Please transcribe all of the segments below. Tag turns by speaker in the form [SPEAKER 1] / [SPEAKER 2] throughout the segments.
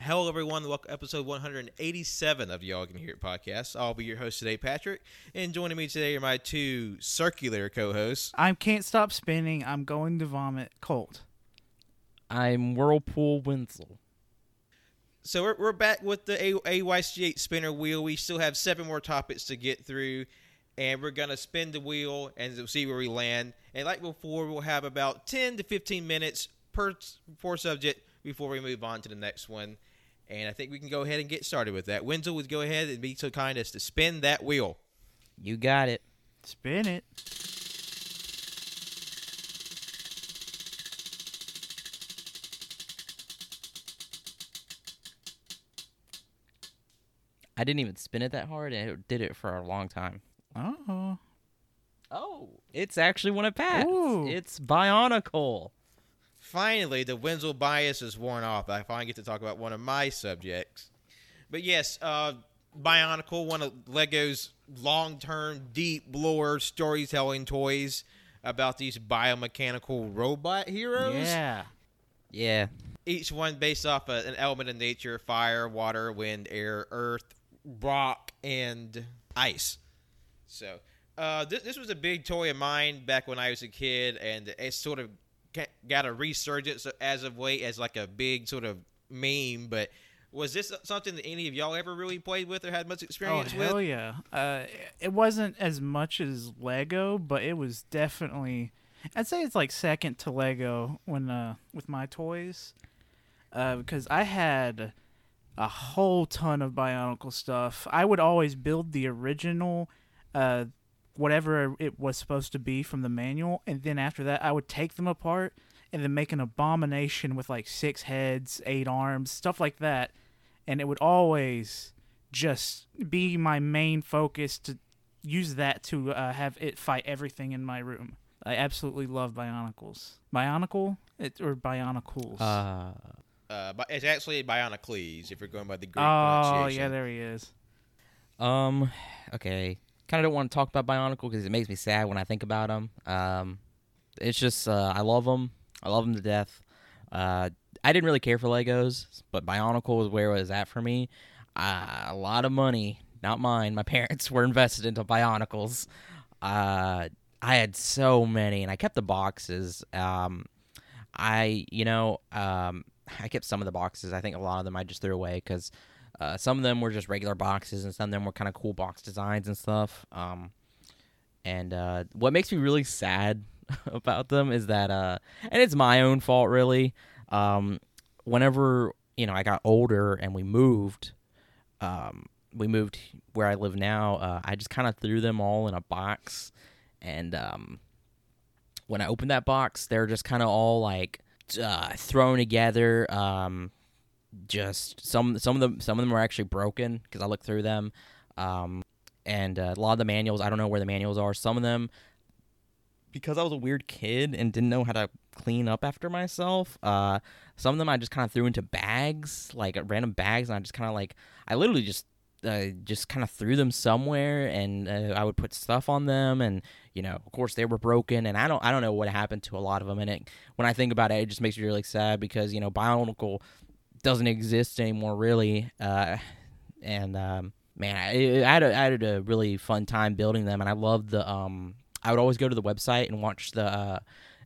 [SPEAKER 1] Hello, everyone. Welcome to episode 187 of Y'all Can Hear It podcast. I'll be your host today, Patrick, and joining me today are my two circular co-hosts.
[SPEAKER 2] I can't stop spinning. I'm going to vomit. Colt.
[SPEAKER 3] I'm Whirlpool Wenzel.
[SPEAKER 1] So we're, we're back with the A- AYC8 spinner wheel. We still have seven more topics to get through, and we're gonna spin the wheel and see where we land. And like before, we'll have about 10 to 15 minutes per per subject before we move on to the next one. And I think we can go ahead and get started with that. Wenzel would go ahead and be so kind as to spin that wheel.
[SPEAKER 3] You got it.
[SPEAKER 2] Spin it.
[SPEAKER 3] I didn't even spin it that hard, and it did it for a long time.
[SPEAKER 2] Oh.
[SPEAKER 3] Oh, it's actually one of Pat's.
[SPEAKER 2] Ooh.
[SPEAKER 3] It's Bionicle.
[SPEAKER 1] Finally, the Wenzel bias is worn off. I finally get to talk about one of my subjects. But yes, uh, Bionicle, one of Lego's long-term, deep lore storytelling toys about these biomechanical robot heroes.
[SPEAKER 2] Yeah.
[SPEAKER 3] Yeah.
[SPEAKER 1] Each one based off a, an element of nature: fire, water, wind, air, earth, rock, and ice. So, uh, this, this was a big toy of mine back when I was a kid, and it sort of ga- got a resurgence as of late as like a big sort of meme. But was this something that any of y'all ever really played with or had much
[SPEAKER 2] Oh
[SPEAKER 1] experience
[SPEAKER 2] hell
[SPEAKER 1] with?
[SPEAKER 2] yeah. Uh, it wasn't as much as Lego, but it was definitely. I'd say it's like second to Lego when uh with my toys, uh, because I had a whole ton of Bionicle stuff. I would always build the original, uh, whatever it was supposed to be from the manual, and then after that, I would take them apart and then make an abomination with like six heads, eight arms, stuff like that, and it would always just be my main focus to use that to uh, have it fight everything in my room. I absolutely love Bionicles. Bionicle it, or Bionicles?
[SPEAKER 3] Uh,
[SPEAKER 1] Uh, but it's actually Bionicles if you're going by the Greek
[SPEAKER 2] oh
[SPEAKER 1] pronunciation.
[SPEAKER 2] yeah, there he is.
[SPEAKER 3] um. Okay. Kind of don't want to talk about Bionicle because it makes me sad when I think about them. Um, it's just uh, I love them. I love them to death. Uh, I didn't really care for Legos, but Bionicle was where it was at for me. Uh, a lot of money, not mine. My parents were invested into Bionicles. Uh, I had so many, and I kept the boxes. Um, I, you know, um, I kept some of the boxes. I think a lot of them I just threw away because uh, some of them were just regular boxes, and some of them were kind of cool box designs and stuff. Um, and uh, what makes me really sad about them is that, uh, and it's my own fault really. Um, whenever you know I got older and we moved, um, we moved where I live now. Uh, I just kind of threw them all in a box, and um, when I opened that box, they're just kind of all like uh, thrown together. Um, just some some of them some of them were actually broken because I looked through them, um, and uh, a lot of the manuals I don't know where the manuals are. Some of them because I was a weird kid and didn't know how to clean up after myself. Uh, some of them I just kind of threw into bags, like random bags, and I just kind of like I literally just uh, just kind of threw them somewhere, and uh, I would put stuff on them, and you know, of course, they were broken, and I don't I don't know what happened to a lot of them, and it when I think about it, it just makes me really sad because you know, Bionicle doesn't exist anymore, really, uh, and um, man, I, I had a, I had a really fun time building them, and I loved the um. I would always go to the website and watch the uh,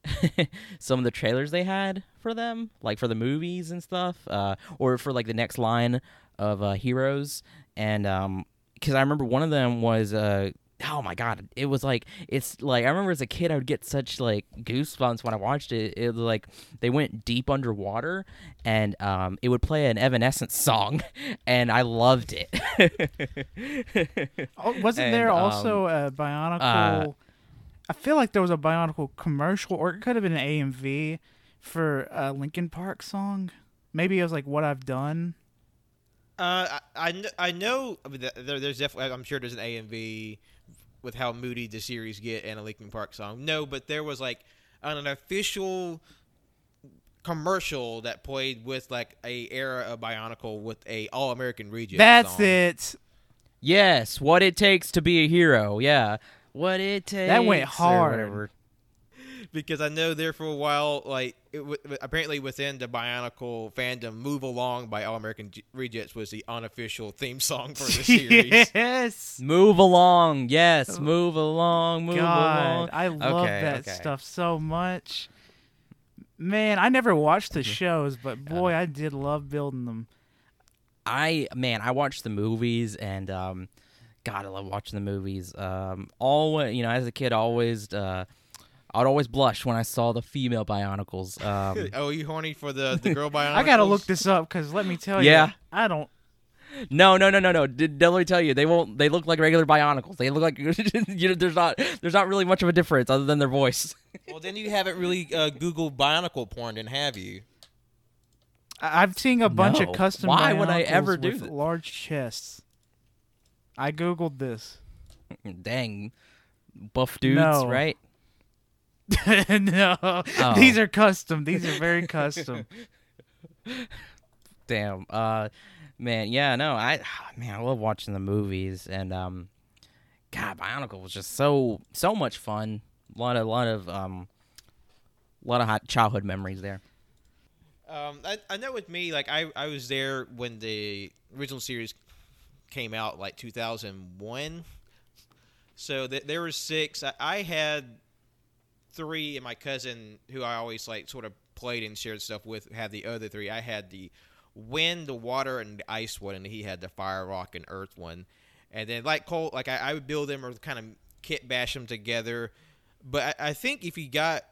[SPEAKER 3] some of the trailers they had for them, like for the movies and stuff, uh, or for like the next line of uh, heroes. And um, because I remember one of them was uh, oh my god, it was like it's like I remember as a kid I would get such like goosebumps when I watched it. It was like they went deep underwater, and um, it would play an Evanescence song, and I loved it.
[SPEAKER 2] Oh, wasn't
[SPEAKER 3] And,
[SPEAKER 2] there
[SPEAKER 3] um,
[SPEAKER 2] also a Bionicle? I feel like there was a Bionicle commercial, or it could have been an AMV for a Linkin Park song. Maybe it was like "What I've Done."
[SPEAKER 1] Uh, I, I, kn- I know I mean, there, there's definitely I'm sure there's an AMV with how moody the series get and a Linkin Park song. No, but there was like an official commercial that played with like a era of Bionicle with a All American Reject.
[SPEAKER 2] That's
[SPEAKER 1] song.
[SPEAKER 2] it.
[SPEAKER 3] yes, what it takes to be a hero. Yeah, what it takes.
[SPEAKER 2] That went
[SPEAKER 3] or
[SPEAKER 2] hard.
[SPEAKER 3] Whatever.
[SPEAKER 1] because I know there for a while, like it, w- apparently within the Bionicle fandom, "Move Along" by All American G- Rejects was the unofficial theme song for the series.
[SPEAKER 2] yes.
[SPEAKER 3] Move along, yes, move along, move
[SPEAKER 2] Oh, God,
[SPEAKER 3] along.
[SPEAKER 2] I love
[SPEAKER 3] Okay,
[SPEAKER 2] that
[SPEAKER 3] okay.
[SPEAKER 2] stuff so much. Man, I never watched the shows, but boy, I did love building them.
[SPEAKER 3] I man, I watched the movies and um God, I love watching the movies. Um always you know, as a kid always uh I'd always blush when I saw the female Bionicles. Um
[SPEAKER 1] oh, you horny for the the girl Bionicles?
[SPEAKER 2] I gotta look this up because let me tell
[SPEAKER 3] Yeah.
[SPEAKER 2] you, I don't.
[SPEAKER 3] No, no, no, no, no. Did let me tell you, they won't they look like regular Bionicles. They look like you know there's not there's not really much of a difference other than their voice.
[SPEAKER 1] Well, then you haven't really uh, Googled Bionicle porn, then have you?
[SPEAKER 2] I- I've seen a bunch
[SPEAKER 3] No.
[SPEAKER 2] of custom.
[SPEAKER 3] Why would I ever do
[SPEAKER 2] with
[SPEAKER 3] that?
[SPEAKER 2] large chests? I googled this.
[SPEAKER 3] Dang. Buff dudes,
[SPEAKER 2] No.
[SPEAKER 3] right?
[SPEAKER 2] no,
[SPEAKER 3] Oh.
[SPEAKER 2] these are custom. These are very custom.
[SPEAKER 3] Damn. Uh man, yeah, no, I man, I love watching the movies and um God, Bionicle was just so so much fun. A lot of lot of um a lot of hot childhood memories there.
[SPEAKER 1] Um, I, I know with me, like I, I was there when the original series came out, like 2001. So th- there were six. I, I had three, and my cousin, who I always like sort of played and shared stuff with, had the other three. I had the wind, the water, and the ice one, and he had the fire, rock, and earth one. And then like Cole, like I, I would build them or kind of kit bash them together. But I, I think if you got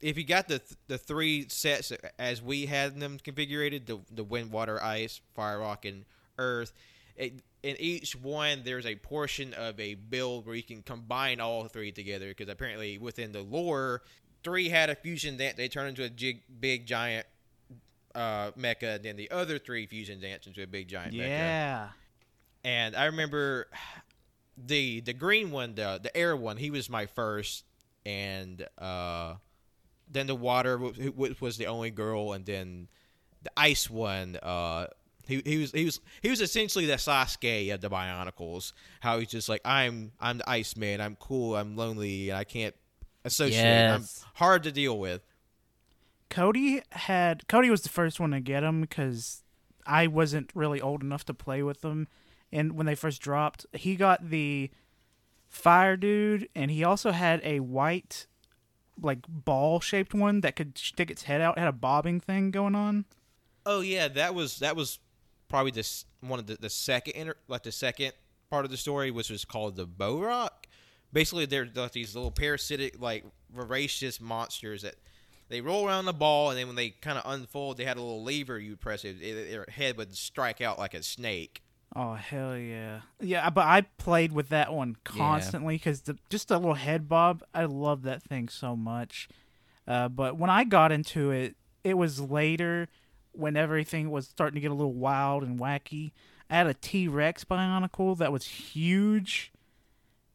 [SPEAKER 1] if you got the th- the three sets as we had them configured, the the wind, water, ice, fire, rock, and earth, it, in each one there's a portion of a build where you can combine all three together. Because apparently within the lore, three had a fusion dance, they turn into a jig, big giant uh, mecha, and then the other three fusion dance into a big giant mecha.
[SPEAKER 2] Yeah.
[SPEAKER 1] And I remember the the green one, the the air one. He was my first, and uh, then the water w- w- was the only girl, and then the ice one. Uh, he, he was he was he was essentially the Sasuke of the Bionicles. How he's just like I'm I'm the Ice Man. I'm cool. I'm lonely, and I can't associate.
[SPEAKER 3] Yes.
[SPEAKER 1] I'm hard to deal with.
[SPEAKER 2] Cody had Cody was the first one to get him because I wasn't really old enough to play with them, and when they first dropped, he got the fire dude, and he also had a white, like ball shaped one that could stick its head out. It had a bobbing thing going on.
[SPEAKER 1] Oh yeah, that was that was probably this one of the the second inter, like the second part of the story, which was called the Bohrok. Basically, they're like these little parasitic, like voracious monsters that they roll around the ball, and then when they kind of unfold, they had a little lever you press it, it, their head would strike out like a snake.
[SPEAKER 2] Oh hell yeah, yeah! But I played with that one constantly because the just the little head bob. I love that thing so much. Uh, but when I got into it, it was later when everything was starting to get a little wild and wacky. I had a T Rex Bionicle that was huge.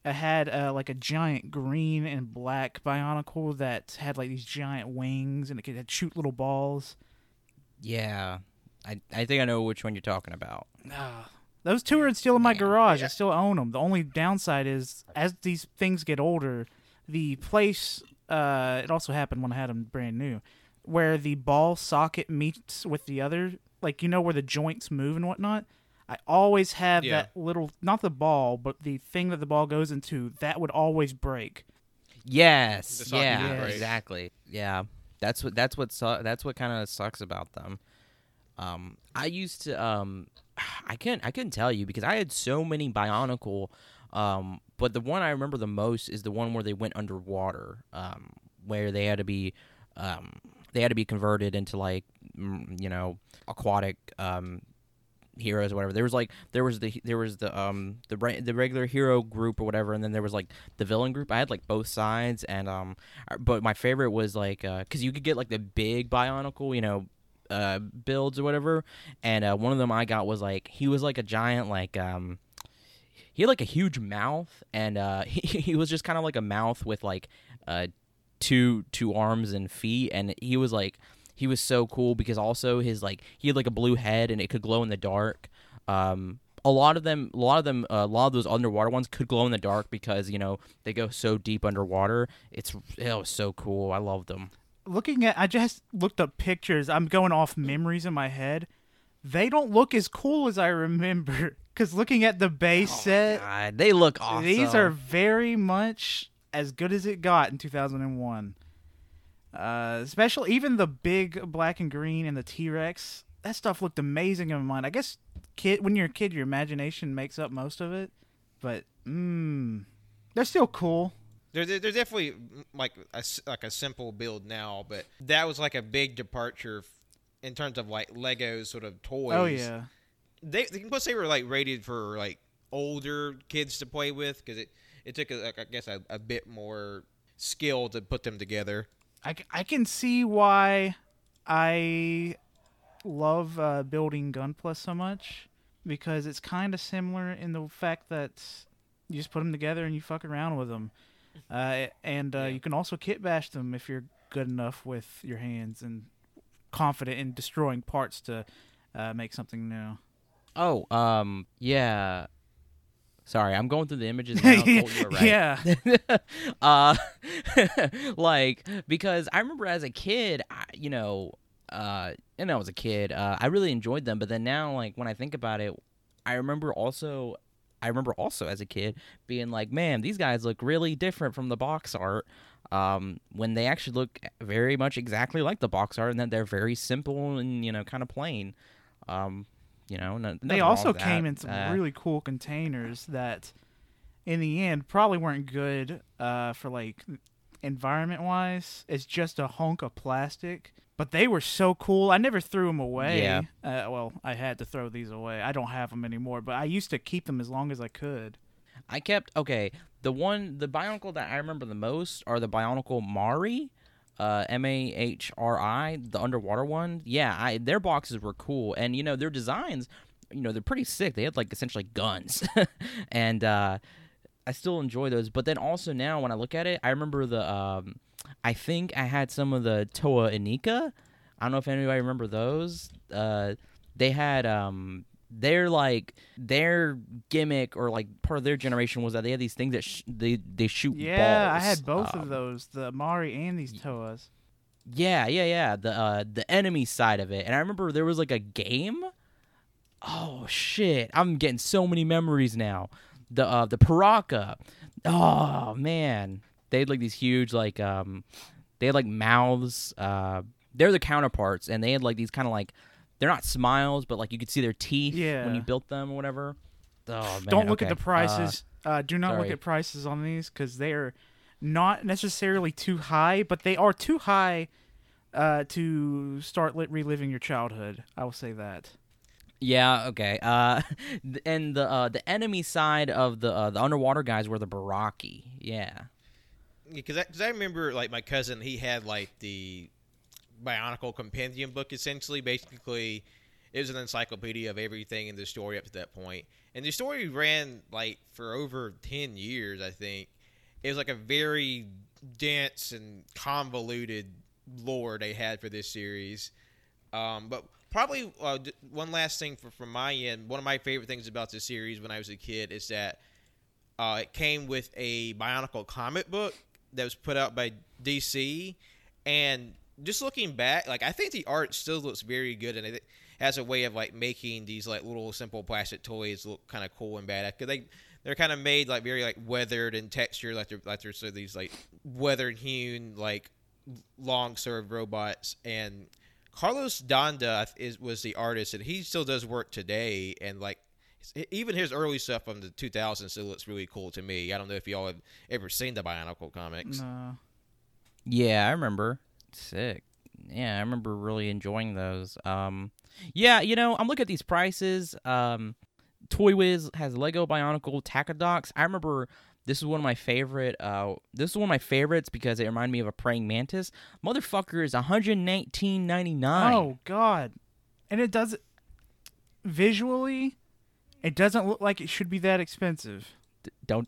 [SPEAKER 2] I had uh, like a giant green and black Bionicle that had like these giant wings and it could shoot little balls.
[SPEAKER 3] Yeah. I I think I know which one you're talking about.
[SPEAKER 2] Ah, those two are still in my
[SPEAKER 3] Man,
[SPEAKER 2] garage.
[SPEAKER 1] yeah.
[SPEAKER 2] I still own them. The only downside is as these things get older, the place. Uh, it also happened when I had them brand new, where the ball socket meets with the other, like you know where the joints move and whatnot. I always have
[SPEAKER 1] Yeah.
[SPEAKER 2] that little, not the ball, but the thing that the ball goes into. That would always break.
[SPEAKER 3] Yes. Yeah.
[SPEAKER 2] break.
[SPEAKER 3] Exactly. Yeah. That's what that's what su- that's what kind of sucks about them. Um, I used to um, I couldn't I couldn't tell you because I had so many Bionicle. Um, but the one I remember the most is the one where they went underwater. Um, where they had to be, um, they had to be converted into like, you know, aquatic um heroes or whatever. There was like there was the there was the um the the regular hero group or whatever, and then there was like the villain group. I had like both sides, and um, uh, but my favorite was like because you could get like the big Bionicle, you know, uh builds or whatever, and uh, one of them I got was like he was like a giant like um. He had like a huge mouth, and uh, he, he was just kind of like a mouth with like uh, two two arms and feet, and he was like he was so cool because also his like he had like a blue head and it could glow in the dark. Um, a lot of them, a lot of them, uh, a lot of those underwater ones could glow in the dark because you know they go so deep underwater. It's it was so cool. I loved them.
[SPEAKER 2] Looking at, I just looked up pictures. I'm going off memories in my head. They don't look as cool as I remember. Because looking at the base set,
[SPEAKER 3] God, they look awesome.
[SPEAKER 2] these are very much as good as it got in 2001. Uh, especially even the big black and green and the T Rex. That stuff looked amazing in my mind. I guess kid when you're a kid, your imagination makes up most of it. But mmm, they're still cool.
[SPEAKER 1] They're, they're, they're definitely mm, like a, like a simple build now, but that was like a big departure in terms of like Lego sort of toys.
[SPEAKER 2] Oh yeah.
[SPEAKER 1] they plus they were like rated for like older kids to play with because it it took a, I guess a, a bit more skill to put them together.
[SPEAKER 2] I, I can see why I love uh, building Gunpla so much because it's kind of similar in the fact that you just put them together and you fuck around with them, uh, and uh,
[SPEAKER 1] Yeah.
[SPEAKER 2] you can also kit bash them if you're good enough with your hands and confident in destroying parts to uh, make something new.
[SPEAKER 3] Oh, um, yeah. Sorry, I'm going through the images now. Colt, right.
[SPEAKER 2] Yeah.
[SPEAKER 3] uh, like because I remember as a kid, I, you know, uh, and I was a kid, uh, I really enjoyed them. But then now, like when I think about it, I remember also, I remember also as a kid being like, man, these guys look really different from the box art. Um, when they actually look very much exactly like the box art, and that they're very simple and you know kind of plain. Um, you know, no,
[SPEAKER 2] they also came in some
[SPEAKER 3] Uh,
[SPEAKER 2] really cool containers that in the end probably weren't good uh, for like environment wise it's just a hunk of plastic but they were so cool. I never threw them away.
[SPEAKER 3] Yeah.
[SPEAKER 2] uh, well i had to throw these away. I don't have them anymore but i used to keep them as long as i could.
[SPEAKER 3] I kept okay. The one, the Bionicle that I remember the most are the Bionicle Mahri, uh, M A H R I, the underwater one. Yeah, I their boxes were cool, and you know their designs, you know they're pretty sick. They had like essentially guns, and uh, I still enjoy those. But then also now when I look at it, I remember the, um, I think I had some of the Toa Inika. I don't know if anybody remember those. Uh, they had um their like their gimmick or like part of their generation was that they had these things that sh- they they shoot
[SPEAKER 2] yeah i had both
[SPEAKER 3] Um,
[SPEAKER 2] of those the mahri and these toas
[SPEAKER 3] Yeah, yeah, yeah. The uh the enemy side of it. And I remember there was like a game. Oh shit. I'm getting so many memories now. The uh the Piraka. Oh man. They had like these huge like um they had like mouths. Uh they're the counterparts and they had like these kind of like they're not smiles, but like you could see their teeth when you built them or whatever. Oh man.
[SPEAKER 2] don't look
[SPEAKER 3] okay.
[SPEAKER 2] at the
[SPEAKER 3] Uh,
[SPEAKER 2] prices uh, do not look at prices on these because they're not necessarily too high but they are too high uh, to start li- reliving your childhood i will say that
[SPEAKER 3] Yeah. Okay. Uh, and the uh, the enemy side of the uh, the underwater guys were the Barraki. Yeah.
[SPEAKER 1] because I, 'cause I remember like my cousin he had like the Bionicle Compendium book essentially. Basically it was an encyclopedia of everything in the story up to that point. And the story ran like for over 10 years I think. It was like a very dense and convoluted lore they had for this series. Um, but probably uh, one last thing for, from my end one of my favorite things about this series when I was a kid is that uh, it came with a Bionicle comic book that was put out by DC, and just looking back, like I think the art still looks very good, and it has a way of like making these like little simple plastic toys look kind of cool and badass. Cause they they're kind of made like very like weathered and textured, like they're like they're so these like weathered hewn like long served robots and. Carlos D'Anda is was the artist, and he still does work today. And like even his early stuff from the 2000s still looks really cool to me. I don't know if y'all have ever seen the Bionicle comics.
[SPEAKER 2] no.
[SPEAKER 3] Yeah, I remember. Sick. Yeah, I remember really enjoying those. Um, yeah, you know, I'm looking at these prices. Um, Toy Wiz has Lego Bionicle Takadox. I remember this is one of my favorite. Uh, this is one of my favorites because it reminded me of a praying mantis. Motherfucker is 119.99.
[SPEAKER 2] oh god and it does visually it doesn't look like it should be that expensive
[SPEAKER 3] D- don't.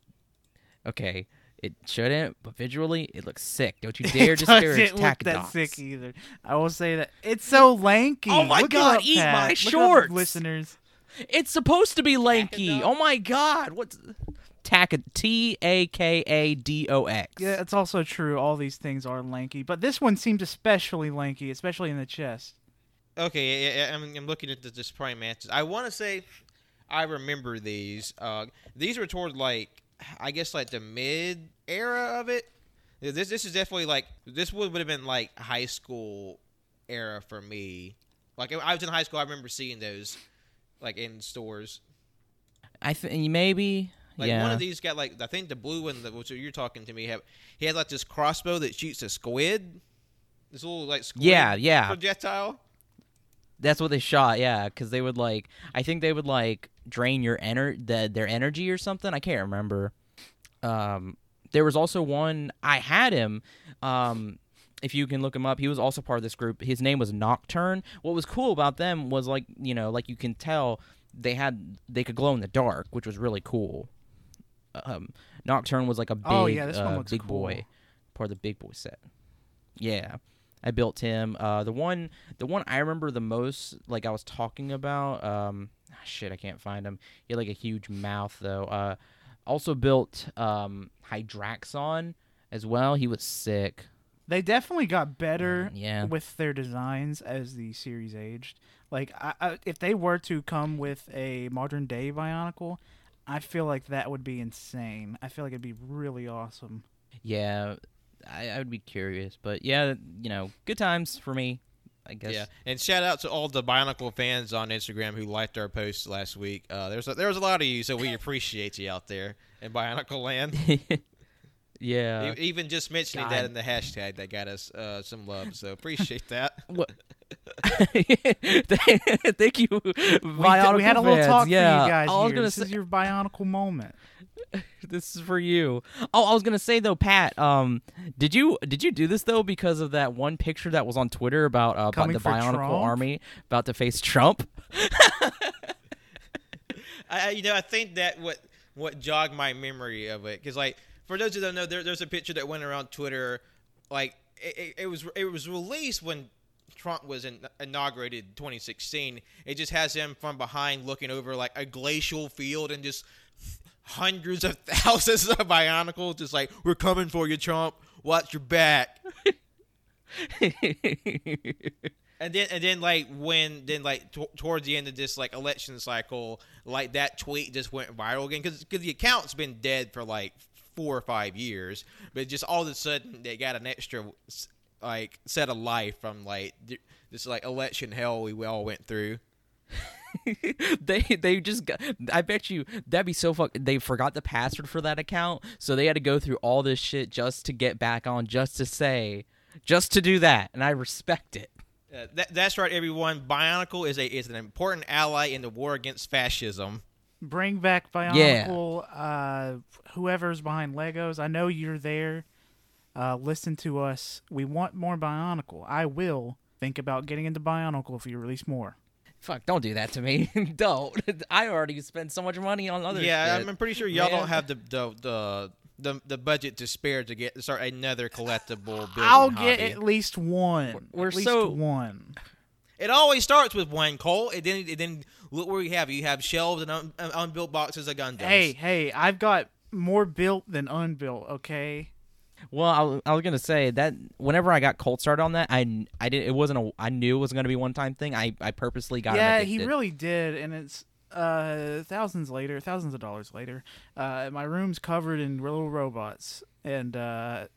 [SPEAKER 3] Okay, it shouldn't, but visually it looks sick. Don't you dare
[SPEAKER 2] it
[SPEAKER 3] disparage
[SPEAKER 2] doesn't look that
[SPEAKER 3] Takadox.
[SPEAKER 2] sick either i will say that it's so lanky
[SPEAKER 3] Oh my
[SPEAKER 2] Look it
[SPEAKER 3] God,
[SPEAKER 2] up,
[SPEAKER 3] eat
[SPEAKER 2] Pat.
[SPEAKER 3] my
[SPEAKER 2] Look it up,
[SPEAKER 3] shorts.
[SPEAKER 2] listeners
[SPEAKER 3] It's supposed to be lanky.
[SPEAKER 1] Tackadot?
[SPEAKER 3] Oh my god. What's Tack T A K A D O X.
[SPEAKER 2] Yeah, it's also true. All these things are lanky, but this one seemed especially lanky, especially in the chest.
[SPEAKER 1] Okay, yeah, yeah, I'm, I'm looking at the just prime matches. I want to say I remember these. Uh, these were toward like I guess like the mid era of it. This this is definitely like this would would have been like high school era for me. Like I was in high school, I remember seeing those like in stores.
[SPEAKER 3] I think maybe.
[SPEAKER 1] Like
[SPEAKER 3] yeah.
[SPEAKER 1] one of these got like I think the blue one that which you're talking to me have he had like this crossbow that shoots a squid. This little like squid
[SPEAKER 3] Yeah, yeah.
[SPEAKER 1] projectile.
[SPEAKER 3] That's what they shot, yeah, because they would like. I think they would like drain your ener- the, their energy or something. I can't remember. Um, there was also one. I had him. Um, if you can look him up, he was also part of this group. His name was Nocturn. What was cool about them was like you know, like you can tell they had they could glow in the dark, which was really cool. Um, Nocturn was like a big,
[SPEAKER 2] Oh, yeah, this one
[SPEAKER 3] uh,
[SPEAKER 2] looks
[SPEAKER 3] big
[SPEAKER 2] cool.
[SPEAKER 3] boy, part of the big boy set. Yeah. I built him. Uh, the one, the one I remember the most, like I was talking about. Um, ah, shit, I can't find him. He had like a huge mouth though. Uh, also built um Hydraxon as well. He was sick.
[SPEAKER 2] They definitely got better
[SPEAKER 3] Yeah.
[SPEAKER 2] with their designs as the series aged. Like, I, I, if they were to come with a modern day Bionicle, I feel like that would be insane. I feel like it'd be really awesome.
[SPEAKER 3] Yeah, I, I would be curious, but yeah, you know, good times for me. I guess.
[SPEAKER 1] Yeah, and shout out to all the Bionicle fans on Instagram who liked our post last week. Uh, there's a, there was a lot of you, so we appreciate you out there in Bionicle Land.
[SPEAKER 3] yeah.
[SPEAKER 1] E- Even just mentioning
[SPEAKER 3] God.
[SPEAKER 1] that in the hashtag that got us uh, some love, so appreciate that.
[SPEAKER 3] What? Thank you,
[SPEAKER 2] We, did-
[SPEAKER 3] Bionicle
[SPEAKER 2] we had a little
[SPEAKER 3] fans.
[SPEAKER 2] talk
[SPEAKER 3] yeah.
[SPEAKER 2] for you guys
[SPEAKER 3] I was
[SPEAKER 2] here.
[SPEAKER 3] gonna
[SPEAKER 2] This
[SPEAKER 3] say,
[SPEAKER 2] is your Bionicle moment.
[SPEAKER 3] this is for you. Oh, I was gonna say though, Pat. Um, did you did you do this though because of that one picture that was on Twitter about uh, about
[SPEAKER 2] Coming
[SPEAKER 3] the
[SPEAKER 2] for
[SPEAKER 3] Bionicle
[SPEAKER 2] Trump?
[SPEAKER 3] army about to face Trump?
[SPEAKER 1] I, I- you know, I think that what what jogged my memory of it, because like for those who don't know, there, there's a picture that went around Twitter, like it, it, it was it was released when Trump was in, inaugurated in 2016. It just has him from behind looking over like a glacial field and just hundreds of thousands of Bionicles, just like we're coming for you, Trump. Watch your back. And then, and then, like when, then like t- towards the end of this like election cycle, like that tweet just went viral again because because the account's been dead for like four or five years, but just all of a sudden they got an extra like set of life from like th- this like election hell we all went through.
[SPEAKER 3] they they just got, I bet you that'd be so fuck they forgot the password for that account so they had to go through all this shit just to get back on just to say just to do that and I respect it.
[SPEAKER 1] Uh, that, that's right, everyone. Bionicle is a is an important ally in the war against fascism.
[SPEAKER 2] Bring back Bionicle. Uh, whoever's behind Legos, I know you're there. Uh, listen to us. We want more Bionicle. I will think about getting into Bionicle if you release more.
[SPEAKER 3] Fuck, don't do that to me. don't. I already spent so much money on other
[SPEAKER 1] yeah,
[SPEAKER 3] shit.
[SPEAKER 1] I'm pretty sure y'all
[SPEAKER 3] Man.
[SPEAKER 1] don't have the the, the the the budget to spare to get start another collectible building
[SPEAKER 2] I'll
[SPEAKER 1] hobby.
[SPEAKER 2] get at least one.
[SPEAKER 3] We're- we're
[SPEAKER 2] at least
[SPEAKER 3] so-
[SPEAKER 2] one.
[SPEAKER 1] It always starts with one Cole, and then and then look where you have you have shelves and un, un- unbuilt boxes of Gundams.
[SPEAKER 2] Hey, hey, I've got more built than unbuilt. Okay.
[SPEAKER 3] Well, I, was- I was gonna say that whenever I got cold started on that, I I did it wasn't a I knew it was gonna be one time thing. I I purposely got
[SPEAKER 2] yeah, he really did, and it's uh thousands later, thousands of dollars later. Uh, my room's covered in little robots, and uh,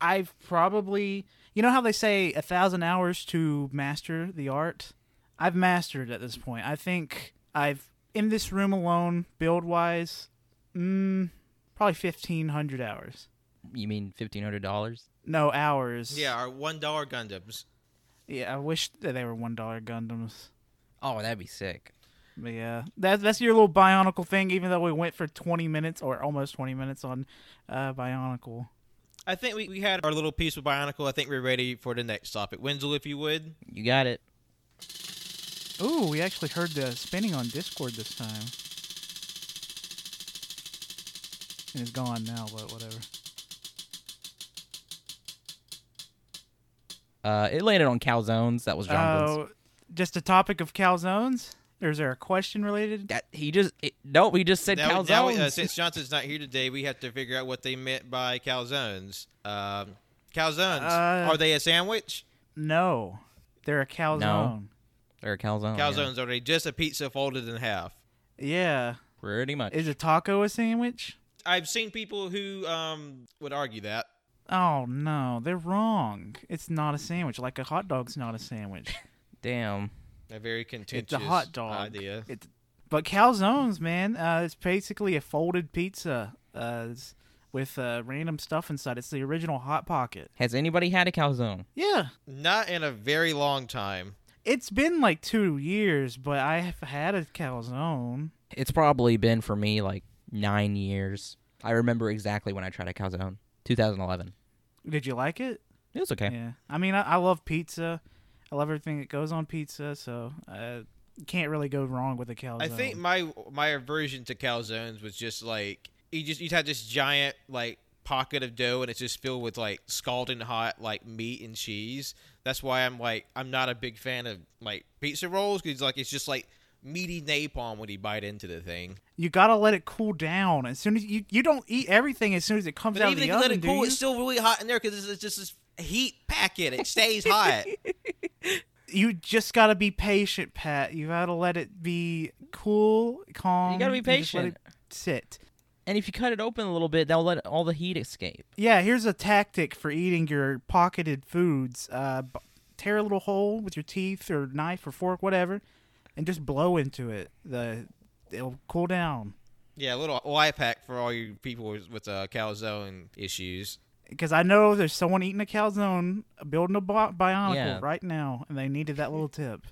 [SPEAKER 2] I've probably, you know how they say a thousand hours to master the art. I've mastered at this point. I think I've in this room alone, build wise, mm, probably fifteen hundred hours.
[SPEAKER 3] You mean fifteen hundred dollars?
[SPEAKER 2] No hours.
[SPEAKER 1] yeah, our one dollar Gundams.
[SPEAKER 2] yeah. I wish that they were one dollar Gundams.
[SPEAKER 3] Oh, that'd be sick.
[SPEAKER 2] But yeah, that, that's your little Bionicle thing. Even though we went for 20 minutes or almost 20 minutes on uh, Bionicle.
[SPEAKER 1] I think we, we had our little piece with Bionicle. I think we're ready for the next topic. Wenzel, if you would.
[SPEAKER 3] You got it.
[SPEAKER 2] Ooh, we actually heard the spinning on Discord this time. And it's gone now, but whatever.
[SPEAKER 3] Uh, it landed on calzones. That was Jonathan's.
[SPEAKER 2] Oh, just a topic of calzones. Or is there a question related?
[SPEAKER 3] That he just it, no, he just said
[SPEAKER 1] Now, now we- uh,
[SPEAKER 3] calzones.
[SPEAKER 1] since Johnson's not here today, we have to figure out what they meant by calzones. Um, calzones
[SPEAKER 2] Uh,
[SPEAKER 1] are they a sandwich?
[SPEAKER 2] No, they're a calzone.
[SPEAKER 3] They're a calzone. yeah.
[SPEAKER 1] Calzones are they just a pizza folded in half?
[SPEAKER 2] Yeah.
[SPEAKER 3] Pretty much.
[SPEAKER 2] Is a taco a sandwich?
[SPEAKER 1] I've seen people who um, would argue that.
[SPEAKER 2] Oh no, they're wrong. It's not a sandwich. Like a hot dog's not a sandwich.
[SPEAKER 3] Damn.
[SPEAKER 1] A very contentious
[SPEAKER 2] It's a hot dog.
[SPEAKER 1] idea.
[SPEAKER 2] It's but calzones, man, uh, it's basically a folded pizza uh, with uh, random stuff inside. It's the original hot pocket.
[SPEAKER 3] Has anybody had a calzone?
[SPEAKER 2] Yeah,
[SPEAKER 1] Not in a very long time.
[SPEAKER 2] it's been like two years, but I have had a calzone.
[SPEAKER 3] It's probably been for me like nine years. I remember exactly when I tried a calzone. 2011.
[SPEAKER 2] Did you like it?
[SPEAKER 3] It was okay.
[SPEAKER 2] Yeah. I mean, I, I love pizza. I love everything that goes on pizza, so uh, can't really go wrong with a calzone.
[SPEAKER 1] I think my my aversion to calzones was just like you just you had this giant like pocket of dough and it's just filled with like scalding hot like meat and cheese. That's why I'm like I'm not a big fan of like pizza rolls because like it's just like meaty napalm when you bite into the thing.
[SPEAKER 2] you gotta let it cool down as soon as you you don't eat everything as soon as it comes
[SPEAKER 1] But
[SPEAKER 2] out
[SPEAKER 1] even
[SPEAKER 2] of
[SPEAKER 1] if
[SPEAKER 2] the
[SPEAKER 1] you let
[SPEAKER 2] oven.
[SPEAKER 1] it cool,
[SPEAKER 2] you?
[SPEAKER 1] it's still really hot in there because it's just this heat packet. It stays hot.
[SPEAKER 2] you just gotta be patient, Pat. You gotta let it be cool, calm.
[SPEAKER 3] You gotta be
[SPEAKER 2] just let
[SPEAKER 3] patient.
[SPEAKER 2] it sit.
[SPEAKER 3] And if you cut it open a little bit, that'll let all the heat escape.
[SPEAKER 2] Yeah, here's a tactic for eating your pocketed foods. Uh, tear a little hole with your teeth or knife or fork, whatever, and just blow into it. The it'll cool down.
[SPEAKER 1] yeah, a little life hack for all you people with, with uh, calzone issues.
[SPEAKER 2] Because I know there's someone eating a calzone, building a bi- bionicle
[SPEAKER 3] Yeah.
[SPEAKER 2] right now, and they needed that little tip.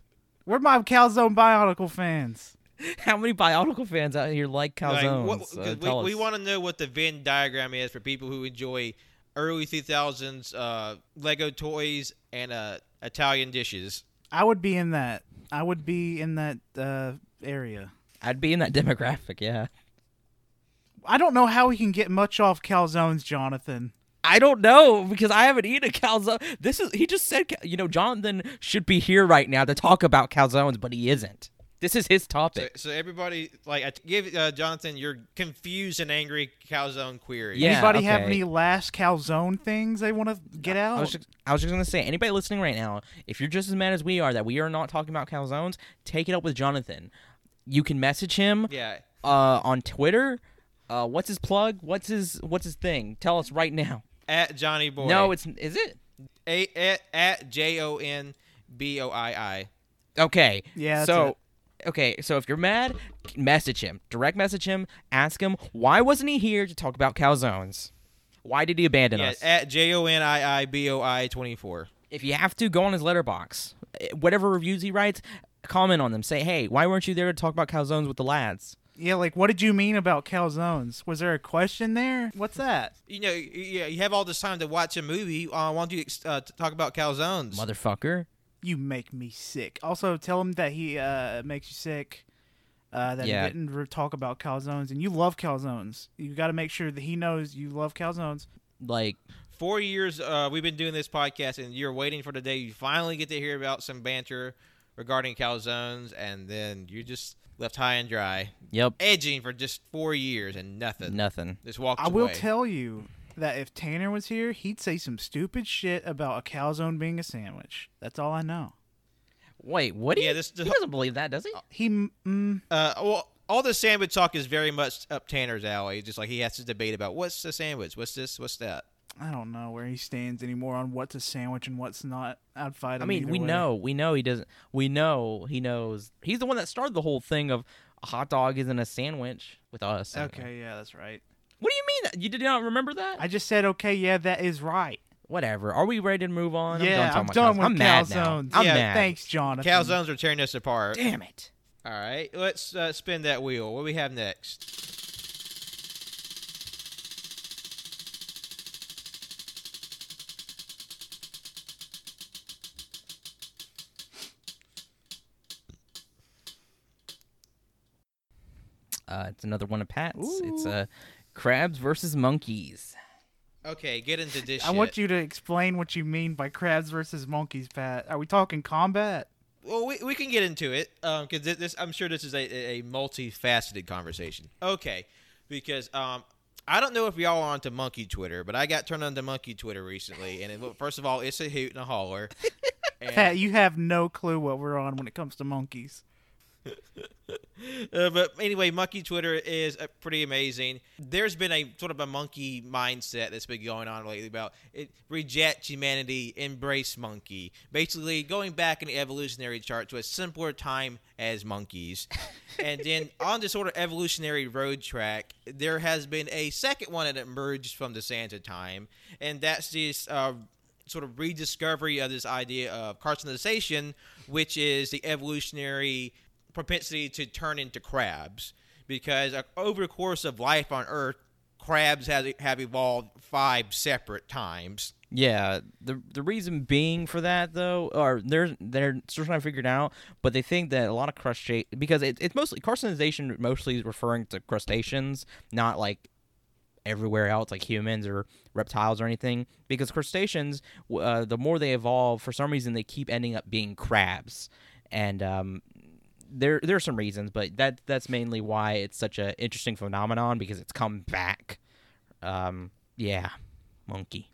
[SPEAKER 2] We're my calzone bionicle fans.
[SPEAKER 3] How many Bionicle fans out here like
[SPEAKER 1] Like,
[SPEAKER 3] calzones?
[SPEAKER 1] what-
[SPEAKER 3] Uh,
[SPEAKER 1] 'cause
[SPEAKER 3] tell
[SPEAKER 1] we, we want to know what the Venn diagram is for people who enjoy early 2000s uh, Lego toys and uh, Italian dishes.
[SPEAKER 2] I would be in that. I would be in that uh, area.
[SPEAKER 3] I'd be in that demographic, yeah.
[SPEAKER 2] I don't know how we can get much off calzones, Jonathan.
[SPEAKER 3] I don't know because I haven't eaten a calzone. This is he just said, you know, Jonathan should be here right now to talk about calzones, but he isn't. This is his topic.
[SPEAKER 1] so everybody, like, I t- give uh, Jonathan your confused and angry calzone query.
[SPEAKER 3] Yeah,
[SPEAKER 2] Anybody have any last calzone things they want to get out?
[SPEAKER 3] I was, just, I was just gonna say, anybody listening right now, if you're just as mad as we are that we are not talking about calzones, take it up with Jonathan. You can message him
[SPEAKER 1] Yeah.
[SPEAKER 3] uh, on Twitter. Uh, what's his plug? What's his What's his thing? Tell us right now.
[SPEAKER 1] At Johnny Boy.
[SPEAKER 3] No, it's is it?
[SPEAKER 1] A, at, at J O N B O I I.
[SPEAKER 3] Okay.
[SPEAKER 2] Yeah, that's
[SPEAKER 3] So,
[SPEAKER 2] it.
[SPEAKER 3] Okay. So if you're mad, message him. Direct message him. Ask him why wasn't he here to talk about calzones? Why did he abandon
[SPEAKER 1] Yeah,
[SPEAKER 3] us?
[SPEAKER 1] at J O N I I B O I 24.
[SPEAKER 3] if you have to, go on his Letterboxd. Eh, Whatever reviews he writes, comment on them. Say, hey, why weren't you there to talk about calzones with the lads?
[SPEAKER 2] yeah, like what did you mean about calzones? Was there a question there? What's that?
[SPEAKER 1] You know, yeah, you have all this time to watch a movie. Uh, why don't you uh, talk about calzones?
[SPEAKER 3] Motherfucker.
[SPEAKER 2] You make me sick. Also, tell him that he uh, makes you sick. Uh, that
[SPEAKER 3] Yeah.
[SPEAKER 2] he didn't re- talk about calzones, and you love calzones. You got to make sure that he knows you love calzones.
[SPEAKER 3] Like,
[SPEAKER 1] Four years uh, we've been doing this podcast, and you're waiting for the day you finally get to hear about some banter regarding calzones, and then you just left high and dry,
[SPEAKER 3] yep,
[SPEAKER 1] edging for just four years and nothing.
[SPEAKER 3] nothing.
[SPEAKER 1] Just walked
[SPEAKER 2] I will tell you that if Tanner was here, he'd say some stupid shit about a calzone being a sandwich. That's all I know.
[SPEAKER 3] Wait, what? Do
[SPEAKER 1] Yeah,
[SPEAKER 3] you,
[SPEAKER 1] this-
[SPEAKER 3] he doesn't believe that, does he?
[SPEAKER 2] He, mm,
[SPEAKER 1] Uh, well, all the sandwich talk is very much up Tanner's alley. Just like he has to debate about what's a sandwich, what's this, what's that.
[SPEAKER 2] I don't know where he stands anymore on what's a sandwich and what's not. I'd fight him.
[SPEAKER 3] I mean, we
[SPEAKER 2] way.
[SPEAKER 3] know, we know he doesn't. We know he knows. He's the one that started the whole thing of a hot dog isn't a sandwich with us.
[SPEAKER 2] Okay, yeah, that's right.
[SPEAKER 3] What do you mean? That? You did not remember that?
[SPEAKER 2] I just said, okay, yeah, that is right.
[SPEAKER 3] Whatever. Are we ready to move on?
[SPEAKER 2] yeah,
[SPEAKER 3] I'm
[SPEAKER 2] I'm
[SPEAKER 3] done,
[SPEAKER 2] done with
[SPEAKER 3] calzones. I'm mad now. I'm
[SPEAKER 1] Yeah,
[SPEAKER 3] mad.
[SPEAKER 2] Thanks, Jonathan.
[SPEAKER 1] Calzones are tearing us apart.
[SPEAKER 3] Damn it.
[SPEAKER 1] All right, let's uh, spin that wheel. What do we have next?
[SPEAKER 3] Uh, it's another one of Pat's. It's
[SPEAKER 2] Ooh.
[SPEAKER 3] uh, crabs versus monkeys.
[SPEAKER 1] Okay, get into this.
[SPEAKER 2] I want you to explain what you mean by crabs versus monkeys, Pat. Are we talking combat?
[SPEAKER 1] well, we, we can get into it because this, this I'm sure this is a, a multifaceted conversation. Okay, because um, I don't know if y'all are onto monkey Twitter, but I got turned on to monkey Twitter recently, and it, first of all, it's a hoot and a holler. And-
[SPEAKER 2] Pat, you have no clue what we're on when it comes to monkeys.
[SPEAKER 1] Uh, but anyway, monkey Twitter is uh, pretty amazing. There's been a sort of a monkey mindset that's been going on lately about it, reject humanity, embrace monkey. Basically, going back in the evolutionary chart to a simpler time as monkeys. and then on this sort of evolutionary road track, there has been a second one that emerged from the Santa time, and that's this. Uh, sort of rediscovery of this idea of carcinization, which is the evolutionary propensity to turn into crabs because uh, over the course of life on Earth, crabs have have evolved five separate times.
[SPEAKER 3] Yeah, the the reason being for that though, or they're they're still trying to figure it out, but they think that a lot of crustaceans because it, it's mostly carcinization mostly is referring to crustaceans, not like everywhere else like humans or reptiles or anything. Because crustaceans, uh, the more they evolve, for some reason they keep ending up being crabs, and um, there there are some reasons, but that that's mainly why it's such an interesting phenomenon because it's come back. Um, yeah, monkey.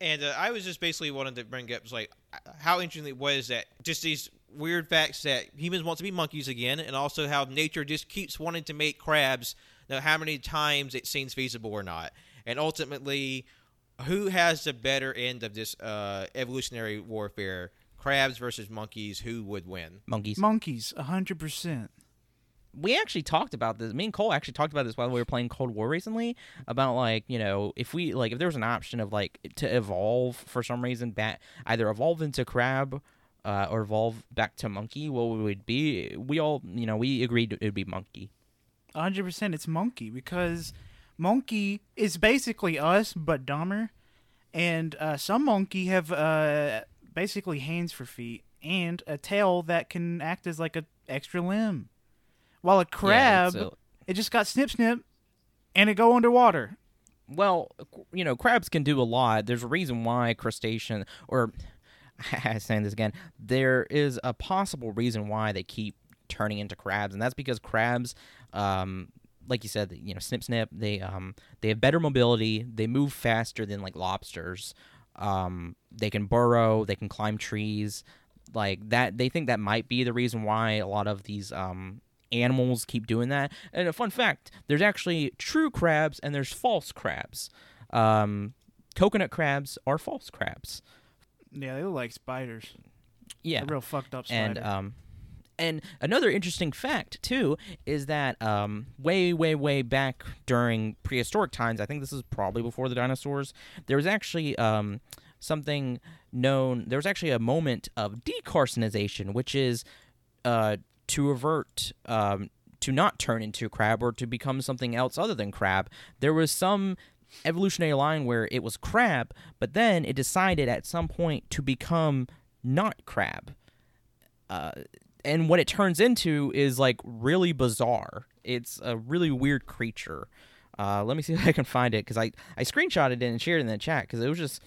[SPEAKER 1] And uh, I was just basically wanted to bring up like how interesting it was that just these weird facts that humans want to be monkeys again, and also how nature just keeps wanting to make crabs. Now, how many times it seems feasible or not, and ultimately, who has the better end of this uh, evolutionary warfare? Crabs versus monkeys, who would win?
[SPEAKER 3] Monkeys.
[SPEAKER 2] Monkeys, hundred percent.
[SPEAKER 3] We actually talked about this. Me and Cole actually talked about this while we were playing Cold War recently. About like you know if we like if there was an option of like to evolve for some reason back either evolve into crab uh, or evolve back to monkey, what would it be? We all you know we agreed it would be monkey.
[SPEAKER 2] hundred percent, it's monkey because monkey is basically us but dumber, and uh, some monkey have uh, basically hands for feet and a tail that can act as like a extra limb. While a crab,
[SPEAKER 3] Yeah, it's
[SPEAKER 2] it just got snip snip, and it go underwater.
[SPEAKER 3] well, you know, crabs can do a lot. There's a reason why crustacean or I'm saying this again. There is a possible reason why they keep turning into crabs, and that's because crabs, um, like you said, you know, snip snip. They um they have better mobility. They move faster than like lobsters. Um, they can burrow. They can climb trees. Like that, they think that might be the reason why a lot of these um animals keep doing that. And a fun fact: there's actually true crabs and there's false crabs. Um, coconut crabs are false crabs.
[SPEAKER 2] Yeah, they look like spiders.
[SPEAKER 3] Yeah,
[SPEAKER 2] A real fucked up spider.
[SPEAKER 3] and um and another interesting fact too is that um way way way back during prehistoric times i think this is probably before the dinosaurs there was actually um something known there was actually a moment of decarcinization which is uh to avert um to not turn into crab or to become something else other than crab there was some evolutionary line where it was crab but then it decided at some point to become not crab. Uh, and what it turns into is like really bizarre. It's a really weird creature. Uh, let me see if I can find it because I I screenshotted it and shared it in the chat because it was just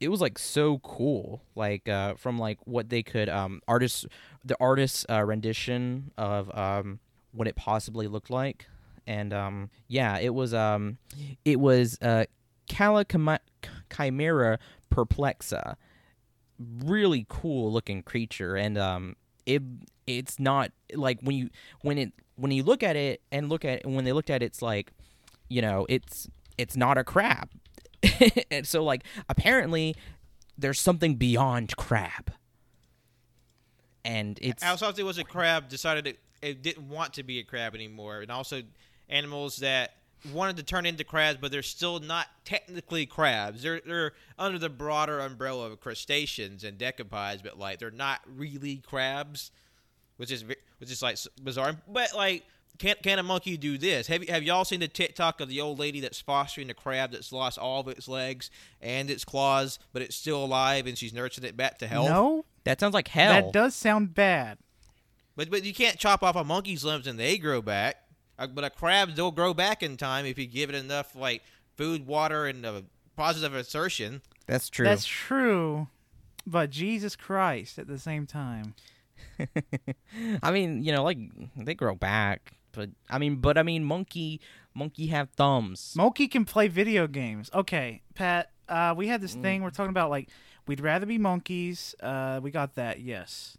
[SPEAKER 3] it was like so cool like uh, from like what they could um artists the artist's uh, rendition of um what it possibly looked like and um yeah it was um it was uh Cala Chimera perplexa really cool looking creature and um it it's not like when you when it when you look at it and look at when they looked at it it's like you know it's it's not a crab. And so like apparently there's something beyond crab. And it's
[SPEAKER 1] something was a crab decided it, it didn't want to be a crab anymore, and also animals that wanted to turn into crabs, but they're still not technically crabs. They're they're under the broader umbrella of crustaceans and decapods, but like they're not really crabs, which is which is like bizarre. But like, can can a monkey do this? Have you, have y'all seen the TikTok of the old lady that's fostering the crab that's lost all of its legs and its claws, but it's still alive and she's nurturing it back to health?
[SPEAKER 2] no,
[SPEAKER 3] that sounds like hell
[SPEAKER 2] that does sound bad.
[SPEAKER 1] But but you can't chop off a monkey's limbs and they grow back. Uh, But a crab will grow back in time if you give it enough like food, water, and a positive assertion.
[SPEAKER 3] that's true
[SPEAKER 2] That's true, but Jesus Christ at the same time.
[SPEAKER 3] I mean, you know, like they grow back, but I mean, but I mean, monkey, monkey have thumbs.
[SPEAKER 2] Monkey can play video games. Okay, Pat. Uh, we had this
[SPEAKER 3] Mm.
[SPEAKER 2] thing we're talking about. Like, we'd rather be monkeys. Uh, we got that. Yes.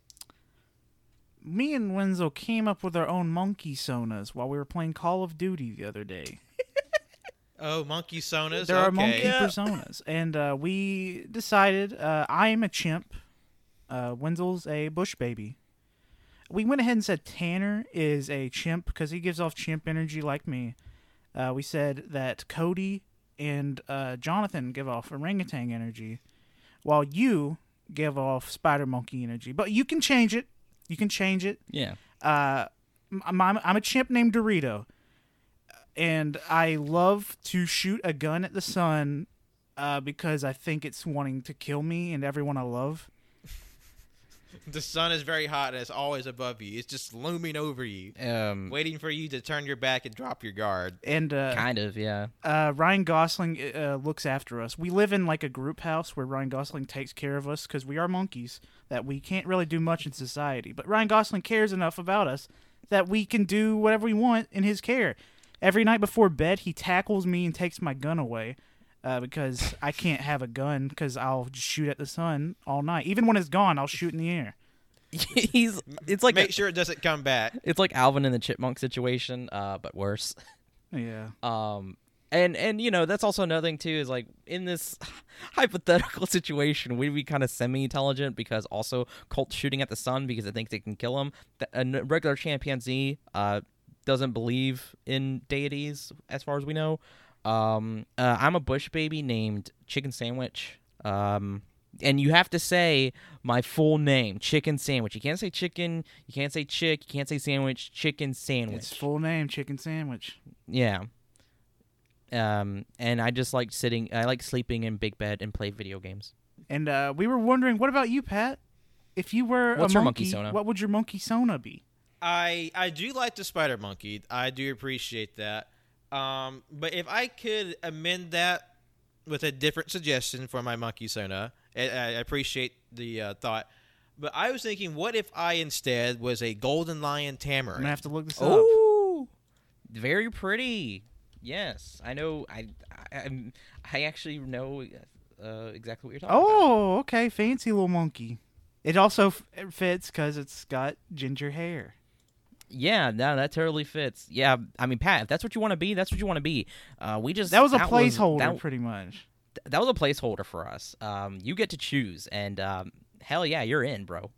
[SPEAKER 2] Me and Wenzel came up with our own monkey sonas while we were playing Call of Duty the other day.
[SPEAKER 1] Oh, monkey sonas.
[SPEAKER 2] There are
[SPEAKER 1] okay.
[SPEAKER 2] monkey personas, and uh, we decided uh, I am a chimp. Uh, Wenzel's a bush baby. We went ahead and said Tanner is a chimp because he gives off chimp energy like me. Uh, we said that Cody and uh, Jonathan give off orangutan energy, while you give off spider monkey energy. But you can change it. You can change it
[SPEAKER 3] Yeah.
[SPEAKER 2] uh, I'm, I'm, I'm a chimp named Dorito, and I love to shoot a gun at the sun uh, because I think it's wanting to kill me and everyone I love.
[SPEAKER 1] The sun is very hot and it's always above you. It's just looming over you,
[SPEAKER 3] Um.
[SPEAKER 1] waiting for you to turn your back and drop your guard.
[SPEAKER 2] And uh,
[SPEAKER 3] Kind of. Yeah.
[SPEAKER 2] uh, Ryan Gosling uh, looks after us. We live in like a group house where Ryan Gosling takes care of us because we are monkeys that we can't really do much in society. But Ryan Gosling cares enough about us that we can do whatever we want in his care. Every night before bed, he tackles me and takes my gun away uh, because I can't have a gun because I'll just shoot at the sun all night. Even when it's gone, I'll shoot in the air.
[SPEAKER 3] He's. It's like
[SPEAKER 1] Make
[SPEAKER 3] a-
[SPEAKER 1] sure it doesn't come back.
[SPEAKER 3] it's like Alvin in the Chipmunk situation, uh, but worse.
[SPEAKER 2] Yeah.
[SPEAKER 3] Um, and and you know that's also another thing too is like in this hypothetical situation, we'd be kind of semi-intelligent because also Colt's shooting at the sun because it thinks they can kill him. A regular chimpanzee uh doesn't believe in deities as far as we know. Um, uh, I'm a bush baby named Chicken Sandwich. Um. And you have to say my full name, Chicken Sandwich. You can't say chicken. You can't say chick. You can't say sandwich. Chicken Sandwich.
[SPEAKER 2] Its full name, chicken sandwich.
[SPEAKER 3] Yeah. Um, and I just like sitting. I like sleeping in big bed and play video games.
[SPEAKER 2] And uh, we were wondering, what about you, Pat? If you were
[SPEAKER 3] What's
[SPEAKER 2] a
[SPEAKER 3] your
[SPEAKER 2] monkey,
[SPEAKER 3] monkey sona?
[SPEAKER 2] what would your monkey sona be?
[SPEAKER 1] I I do like the spider monkey. I do appreciate that. Um, but if I could amend that with a different suggestion for my monkey sona, I, I appreciate the uh, thought. But I was thinking, what if I instead was a golden lion tamarin?
[SPEAKER 2] I'm gonna have to look this up.
[SPEAKER 3] Oh, very pretty. Yes, I know. I I, I'm- actually know uh, exactly what you're talking about.
[SPEAKER 2] Oh, okay, fancy little monkey. It also f- it fits because it's got ginger hair.
[SPEAKER 3] Yeah, no, that totally fits. Yeah, I mean, Pat, if that's what you want to be, that's what you want to be. Uh, we just
[SPEAKER 2] That was a
[SPEAKER 3] that
[SPEAKER 2] placeholder,
[SPEAKER 3] that,
[SPEAKER 2] pretty much.
[SPEAKER 3] that was a placeholder for us. Um, you get to choose, and um, hell yeah, you're in, bro.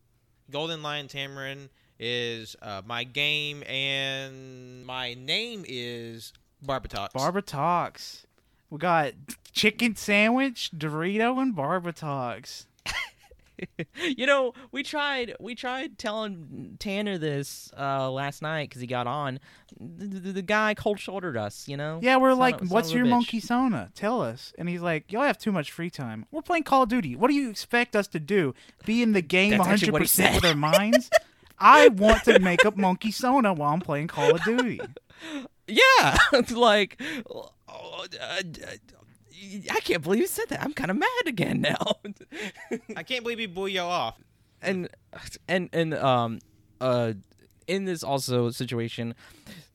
[SPEAKER 1] Golden Lion Tamarin is uh, my game, and my name is Barbatox.
[SPEAKER 2] Barbara talks. We got chicken sandwich, Dorito, and Barbara talks.
[SPEAKER 3] you know, we tried we tried telling Tanner this uh, last night because he got on. The, the, the guy cold shouldered us. You know.
[SPEAKER 2] Yeah, we're
[SPEAKER 3] Son
[SPEAKER 2] like,
[SPEAKER 3] of-
[SPEAKER 2] what's your monkey sona? Tell us. And he's like, y'all have too much free time. We're playing Call of Duty. What do you expect us to do? Be in the game
[SPEAKER 3] That's actually what he
[SPEAKER 2] 100% with
[SPEAKER 3] said.
[SPEAKER 2] our minds? I want to make up monkey sona while I'm playing Call of Duty.
[SPEAKER 3] Yeah, it's like. I can't believe you said that. I'm kind of mad again now.
[SPEAKER 1] I can't believe he blew you off.
[SPEAKER 3] and and and um uh in this also situation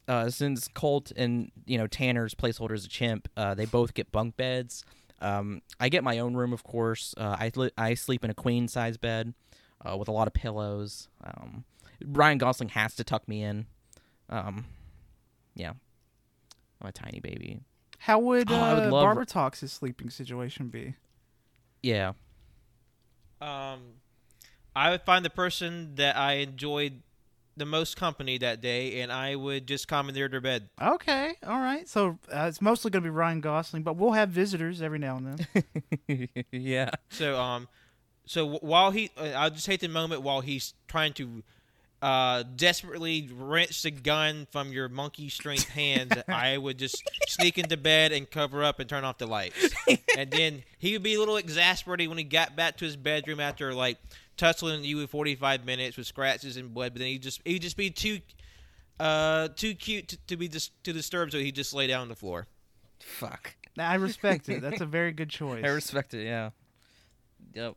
[SPEAKER 3] uh since colt and you know tanner's placeholder is a chimp uh they both get bunk beds um i get my own room of course uh i i sleep in a queen size bed uh with a lot of pillows um ryan gosling has to tuck me in um yeah i'm a tiny baby
[SPEAKER 2] How would,
[SPEAKER 3] Oh,
[SPEAKER 2] uh,
[SPEAKER 3] I would love-
[SPEAKER 2] Barbara Talks' sleeping situation be?
[SPEAKER 3] yeah
[SPEAKER 1] Um, I would find the person that I enjoyed the most company that day, and I would just commandeer their bed.
[SPEAKER 2] Okay, all right. So uh, it's mostly going to be Ryan Gosling, but we'll have visitors every now and then.
[SPEAKER 3] yeah
[SPEAKER 1] So um, so while he, uh, I'll just take the moment while he's trying to uh desperately wrench the gun from your monkey strength hands. I would just sneak into bed and cover up and turn off the lights, and then he would be a little exasperated when he got back to his bedroom after like tussling you with 45 minutes with scratches and blood. But then he just he'd just be too. Uh, too cute to, to be dis- to disturb, so he just lay down on the floor.
[SPEAKER 3] fuck
[SPEAKER 2] I respect it. That's a very good choice.
[SPEAKER 3] i respect it yeah yep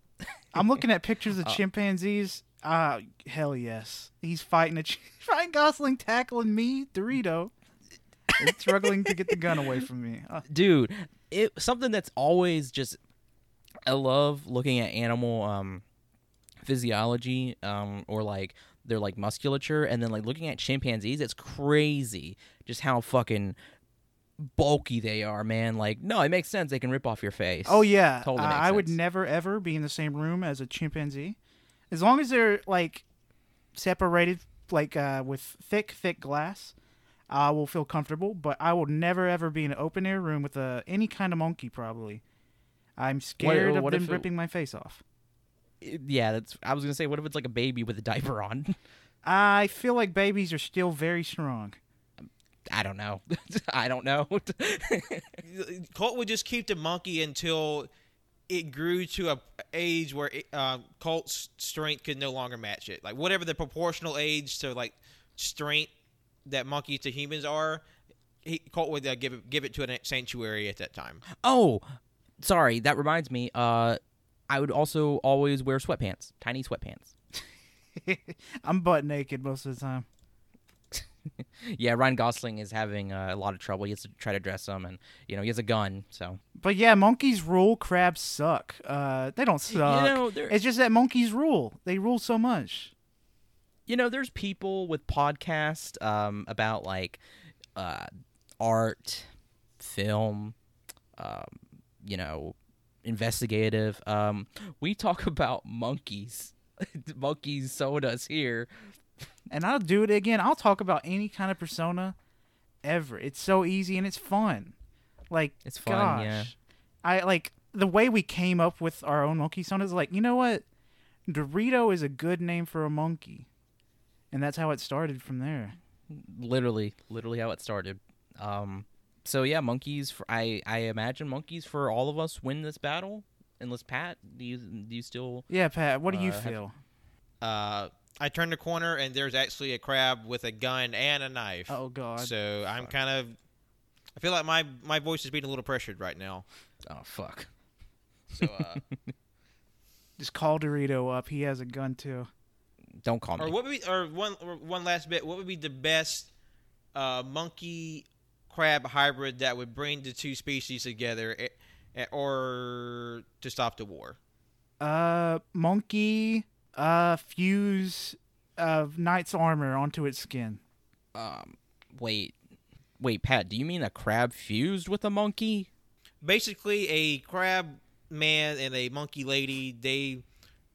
[SPEAKER 2] I'm looking at pictures of chimpanzees. Ah, hell yes. He's fighting a ch- Ryan Gosling tackling me, Dorito, and struggling to get the gun away from me. Uh,
[SPEAKER 3] dude it something that's always just i love looking at animal um physiology um or like their like musculature and then like looking at chimpanzees it's crazy just how fucking bulky they are man. Like no it makes sense. They can rip off your face.
[SPEAKER 2] Oh yeah,
[SPEAKER 3] Totally
[SPEAKER 2] Uh, I would never ever be in the same room as a chimpanzee, as long as they're like separated, like uh, with thick, thick glass. I will feel comfortable, but I will never ever be in an open air room with uh, any kind of monkey. Probably, I'm scared of
[SPEAKER 3] what
[SPEAKER 2] them
[SPEAKER 3] if it-
[SPEAKER 2] ripping my face off.
[SPEAKER 3] yeah that's i was gonna say what if it's like a baby with a diaper on
[SPEAKER 2] I feel like babies are still very strong.
[SPEAKER 3] i don't know i don't know
[SPEAKER 1] Colt would just keep the monkey until it grew to a age where it, uh, Colt's strength could no longer match it. Like whatever the proportional age to like strength that monkeys to humans are, he, Colt would uh, give it give it to a sanctuary at that time.
[SPEAKER 3] oh sorry that reminds me uh i would also always wear sweatpants tiny sweatpants
[SPEAKER 2] I'm butt naked most of the time.
[SPEAKER 3] Yeah, Ryan Gosling is having uh, a lot of trouble. He has to try to dress him, and you know he has a gun. So
[SPEAKER 2] But yeah, monkeys rule. Crabs suck. Uh, they don't suck.
[SPEAKER 3] you know,
[SPEAKER 2] it's just that monkeys rule. They rule so much.
[SPEAKER 3] you know, there's people with podcasts um, about like uh, art, film, um, you know, investigative. Um, we talk about monkeys, monkeys sodas here.
[SPEAKER 2] And I'll do it again. I'll talk about any kind of persona ever. It's so easy and it's fun. Like
[SPEAKER 3] It's fun,
[SPEAKER 2] gosh.
[SPEAKER 3] yeah.
[SPEAKER 2] I like the way we came up with our own monkey sonas. Like you know what, Dorito is a good name for a monkey, and that's how it started from there.
[SPEAKER 3] literally literally how it started um so yeah monkeys for i i imagine monkeys for all of us win this battle unless pat do you do you still
[SPEAKER 2] Yeah, Pat. What do you
[SPEAKER 3] Uh, have-
[SPEAKER 2] feel?
[SPEAKER 1] Uh, I turned the corner and there's actually a crab with a gun and a knife.
[SPEAKER 2] Oh God.
[SPEAKER 1] so I'm kind of. I feel like my my voice is being a little pressured right now.
[SPEAKER 3] oh fuck
[SPEAKER 1] So, uh,
[SPEAKER 2] Just call Dorito up. He has a gun too.
[SPEAKER 3] don't call me.
[SPEAKER 1] or what would be, or one, or one last bit. What would be the best uh, monkey crab hybrid that would bring the two species together, eh, eh, or to stop the war?
[SPEAKER 2] Uh, monkey. Uh, fuse of knight's armor onto its skin.
[SPEAKER 3] um wait wait pat do you mean a crab fused with a monkey
[SPEAKER 1] Basically, a crab man and a monkey lady they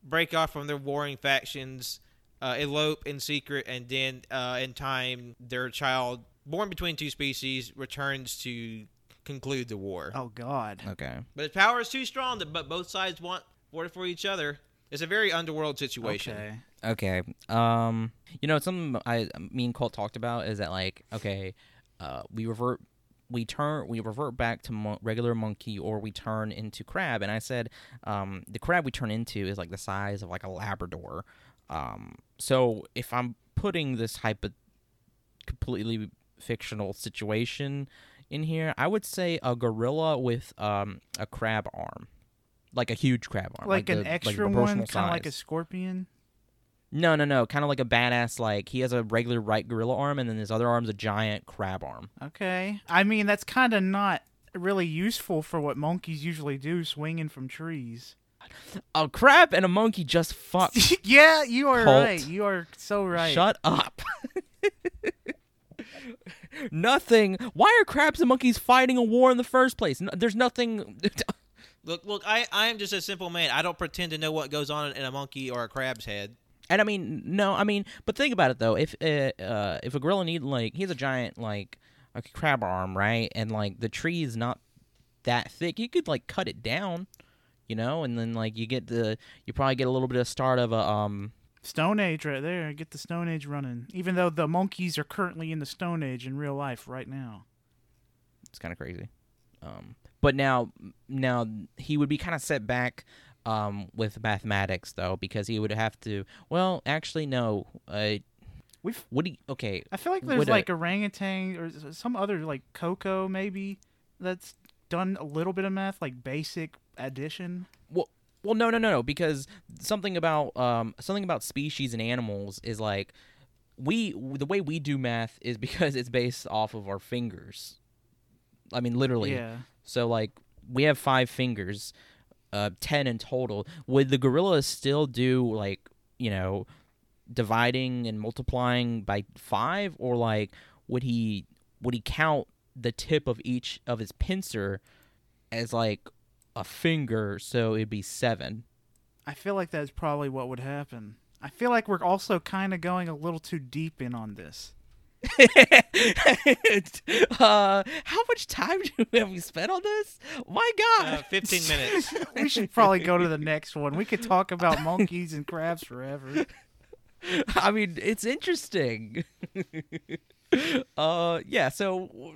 [SPEAKER 1] break off from their warring factions, uh, elope in secret, and then uh, in time, their child, born between two species, returns to conclude the war.
[SPEAKER 2] Oh God.
[SPEAKER 3] okay
[SPEAKER 1] But his power is too strong that but both sides want war for each other. It's a very underworld situation.
[SPEAKER 2] Okay.
[SPEAKER 3] Okay. Um, you know, something I me and Colt talked about is that like, okay, uh, we revert, we turn, we revert back to mo- regular monkey, or we turn into crab. And I said, um, the crab we turn into is like the size of like a Labrador. Um, so if I'm putting this hypo, completely fictional situation in here, I would say a gorilla with um a crab arm. Like a huge crab arm,
[SPEAKER 2] Like, an
[SPEAKER 3] the-
[SPEAKER 2] extra
[SPEAKER 3] the
[SPEAKER 2] one, kind of like a scorpion.
[SPEAKER 3] No, no, no. Kind of like a badass. Like he has a regular right gorilla arm, and then his other arm's a giant crab arm.
[SPEAKER 2] Okay. I mean, that's kind of not really useful for what monkeys usually do, swinging from trees.
[SPEAKER 3] A crab and a monkey just fuck.
[SPEAKER 2] yeah, you are
[SPEAKER 3] Colt.
[SPEAKER 2] right. You are so right.
[SPEAKER 3] Shut up. nothing. Why are crabs and monkeys fighting a war in the first place? No, there's nothing.
[SPEAKER 1] Look, look, I, I am just a simple man. I don't pretend to know what goes on in a monkey or a crab's head.
[SPEAKER 3] And I mean, no, I mean, but think about it though. If uh, uh if a gorilla need like he has a giant like a crab arm, right? And like the tree is not that thick, you could like cut it down, you know, and then like you get the you probably get a little bit of start of a um
[SPEAKER 2] Stone Age right there. Get the Stone Age running. Even though the monkeys are currently in the Stone Age in real life right now.
[SPEAKER 3] it's kind of crazy. Um, but now now he would be kind of set back um with mathematics though because he would have to. Well, actually, no. Uh,
[SPEAKER 2] We've
[SPEAKER 3] what do you, okay?
[SPEAKER 2] I feel like there's
[SPEAKER 3] a-
[SPEAKER 2] like orangutan or some other like Coco maybe that's done a little bit of math, like basic addition.
[SPEAKER 3] Well, Well, no, no, no, no, because something about um something about species and animals is like we the way we do math is because it's based off of our fingers. I mean, literally.
[SPEAKER 2] Yeah.
[SPEAKER 3] So like we have five fingers, uh, ten in total. Would the gorilla still do like you know dividing and multiplying by five, or like would he would he count the tip of each of his pincer as like a finger, so it'd be seven?
[SPEAKER 2] I feel like that's probably what would happen. I feel like we're also kind of going a little too deep in on this.
[SPEAKER 3] uh, how much time do have we spent on this? My God,
[SPEAKER 1] Uh, 15 minutes.
[SPEAKER 2] we should probably go to the next one. We could talk about monkeys and crabs forever.
[SPEAKER 3] I mean, it's interesting. uh, yeah. So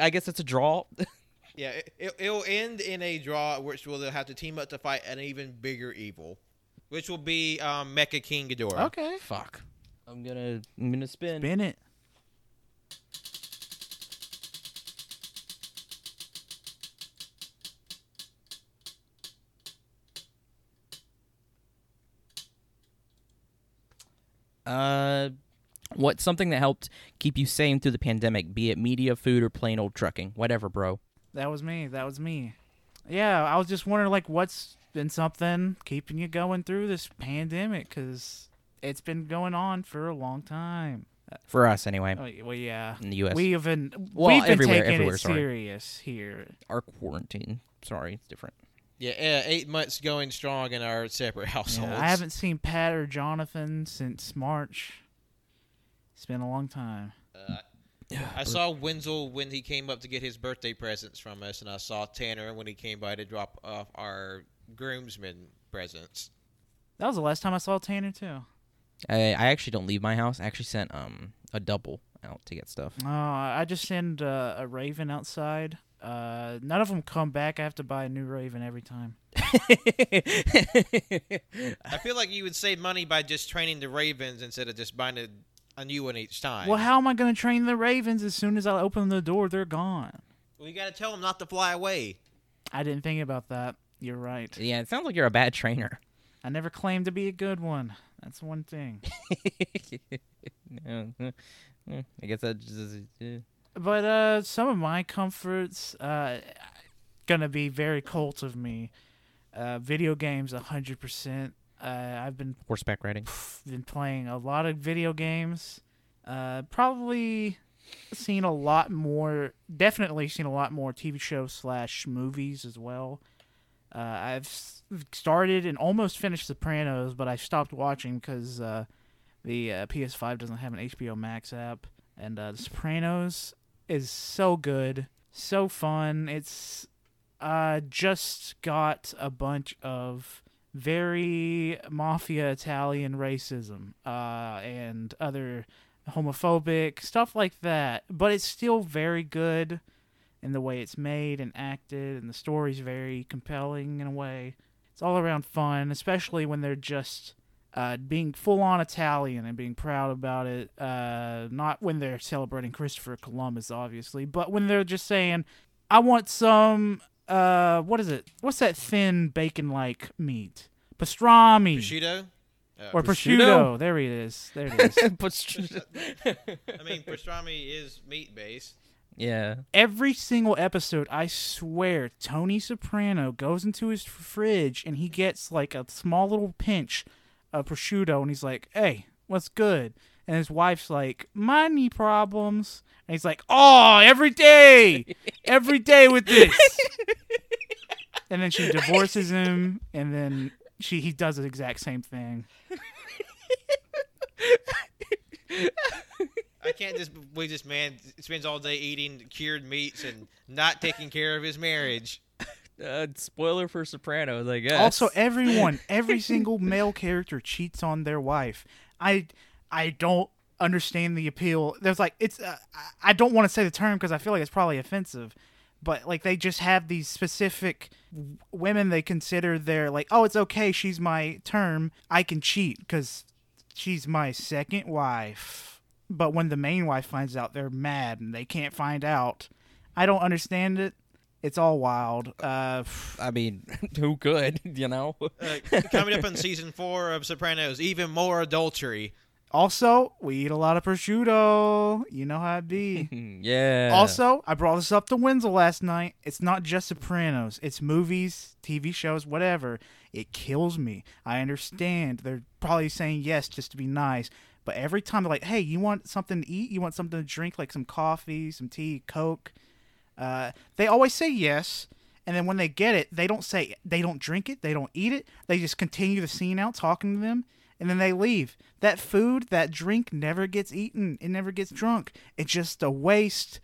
[SPEAKER 3] I guess it's a draw.
[SPEAKER 1] Yeah, it, it, it'll end in a draw, which will have to team up to fight an even bigger evil, which will be um, Mecha King Ghidorah.
[SPEAKER 2] Okay.
[SPEAKER 3] Fuck. I'm gonna I'm gonna spin.
[SPEAKER 2] Spin it.
[SPEAKER 3] Uh, what's something that helped keep you sane through the pandemic? Be it media, food, or plain old trucking, whatever, bro.
[SPEAKER 2] That was me. That was me. Yeah, I was just wondering, like, what's been something keeping you going through this pandemic? Because it's been going on for a long time.
[SPEAKER 3] For us, anyway,
[SPEAKER 2] Oh, well, yeah.
[SPEAKER 3] in the U.S.
[SPEAKER 2] We have been
[SPEAKER 3] Well,
[SPEAKER 2] we've been
[SPEAKER 3] everywhere-
[SPEAKER 2] taking
[SPEAKER 3] everywhere,
[SPEAKER 2] it
[SPEAKER 3] sorry.
[SPEAKER 2] serious here.
[SPEAKER 3] our quarantine. Sorry, it's different.
[SPEAKER 1] Yeah, eight months going strong in our separate households.
[SPEAKER 2] Yeah, I haven't seen Pat or Jonathan since March. It's been a long time.
[SPEAKER 1] Uh, I saw Wenzel when he came up to get his birthday presents from us, and I saw Tanner when he came by to drop off our groomsmen presents.
[SPEAKER 2] That was the last time I saw Tanner too.
[SPEAKER 3] I, I actually don't leave my house. I actually sent um a double out to get stuff.
[SPEAKER 2] Oh, I just send uh, a Raven outside. Uh, none of them come back. I have to buy a new Raven every time.
[SPEAKER 1] I feel like you would save money by just training the Ravens instead of just buying a, a new one each time.
[SPEAKER 2] Well, how am I going to train the Ravens? As soon as I open the door, they're gone.
[SPEAKER 1] Well, you got to tell them not to fly away.
[SPEAKER 2] I didn't think about that. You're right.
[SPEAKER 3] yeah, it sounds like you're a bad trainer.
[SPEAKER 2] I never claimed to be a good one. That's one thing.
[SPEAKER 3] Yeah, I guess that just uh,
[SPEAKER 2] But uh, some of my comforts, uh, gonna be very cult of me. Uh, video games, hundred percent. Uh, I've been
[SPEAKER 3] horseback riding.
[SPEAKER 2] been playing a lot of video games. Uh, probably seen a lot more. Definitely seen a lot more TV shows slash movies as well. Uh, I've started and almost finished Sopranos, but I stopped watching because uh, the uh, PS5 doesn't have an HBO Max app. And uh, The Sopranos is so good, so fun. It's uh, just got a bunch of very mafia Italian racism uh, and other homophobic stuff like that. But it's still very good in the way it's made and acted, and the story's very compelling in a way. It's all around fun, especially when they're just uh, being full on Italian and being proud about it. Uh, not when they're celebrating Christopher Columbus, obviously, but when they're just saying, I want some. Uh, what is it? What's that thin bacon like meat? Pastrami
[SPEAKER 1] Prosciutto? Uh,
[SPEAKER 2] or
[SPEAKER 3] prosciutto?
[SPEAKER 2] prosciutto. There it is. There it is.
[SPEAKER 3] But-
[SPEAKER 1] I mean, pastrami is meat based.
[SPEAKER 3] yeah.
[SPEAKER 2] Every single episode, I swear, Tony Soprano goes into his fridge and he gets like a small little pinch of prosciutto, and he's like, "Hey, what's good?" And his wife's like, "Money problems," and he's like, "Oh, every day, every day with this." and then she divorces him, and then she he does the exact same thing.
[SPEAKER 1] I can't just believe this man spends all day eating cured meats and not taking care of his marriage.
[SPEAKER 3] Uh, spoiler for Sopranos, I guess.
[SPEAKER 2] Also, everyone, every single male character cheats on their wife. I, I don't understand the appeal. There's like it's. Uh, I- don't want to say the term because I feel like it's probably offensive, but like they just have these specific w- women they consider they're like, oh, it's okay. She's my term. I can cheat because she's my second wife. But when the main wife finds out, they're mad and they can't find out. I don't understand it. It's all wild. Uh,
[SPEAKER 3] I mean, who could? You know.
[SPEAKER 1] Uh, coming up in season four of Sopranos, even more adultery.
[SPEAKER 2] also, we eat a lot of prosciutto. You know how it be.
[SPEAKER 3] yeah.
[SPEAKER 2] Also, I brought this up to Wenzel last night. It's not just Sopranos. It's movies, TV shows, whatever. It kills me. I understand. They're probably saying yes just to be nice. But every time they're like, hey, you want something to eat? You want something to drink, like some coffee, some tea, Coke? Uh, they always say yes. And then when they get it, they don't say, they don't drink it, they don't eat it. They just continue the scene out talking to them. And then they leave. That food, that drink never gets eaten. It never gets drunk. It's just a waste.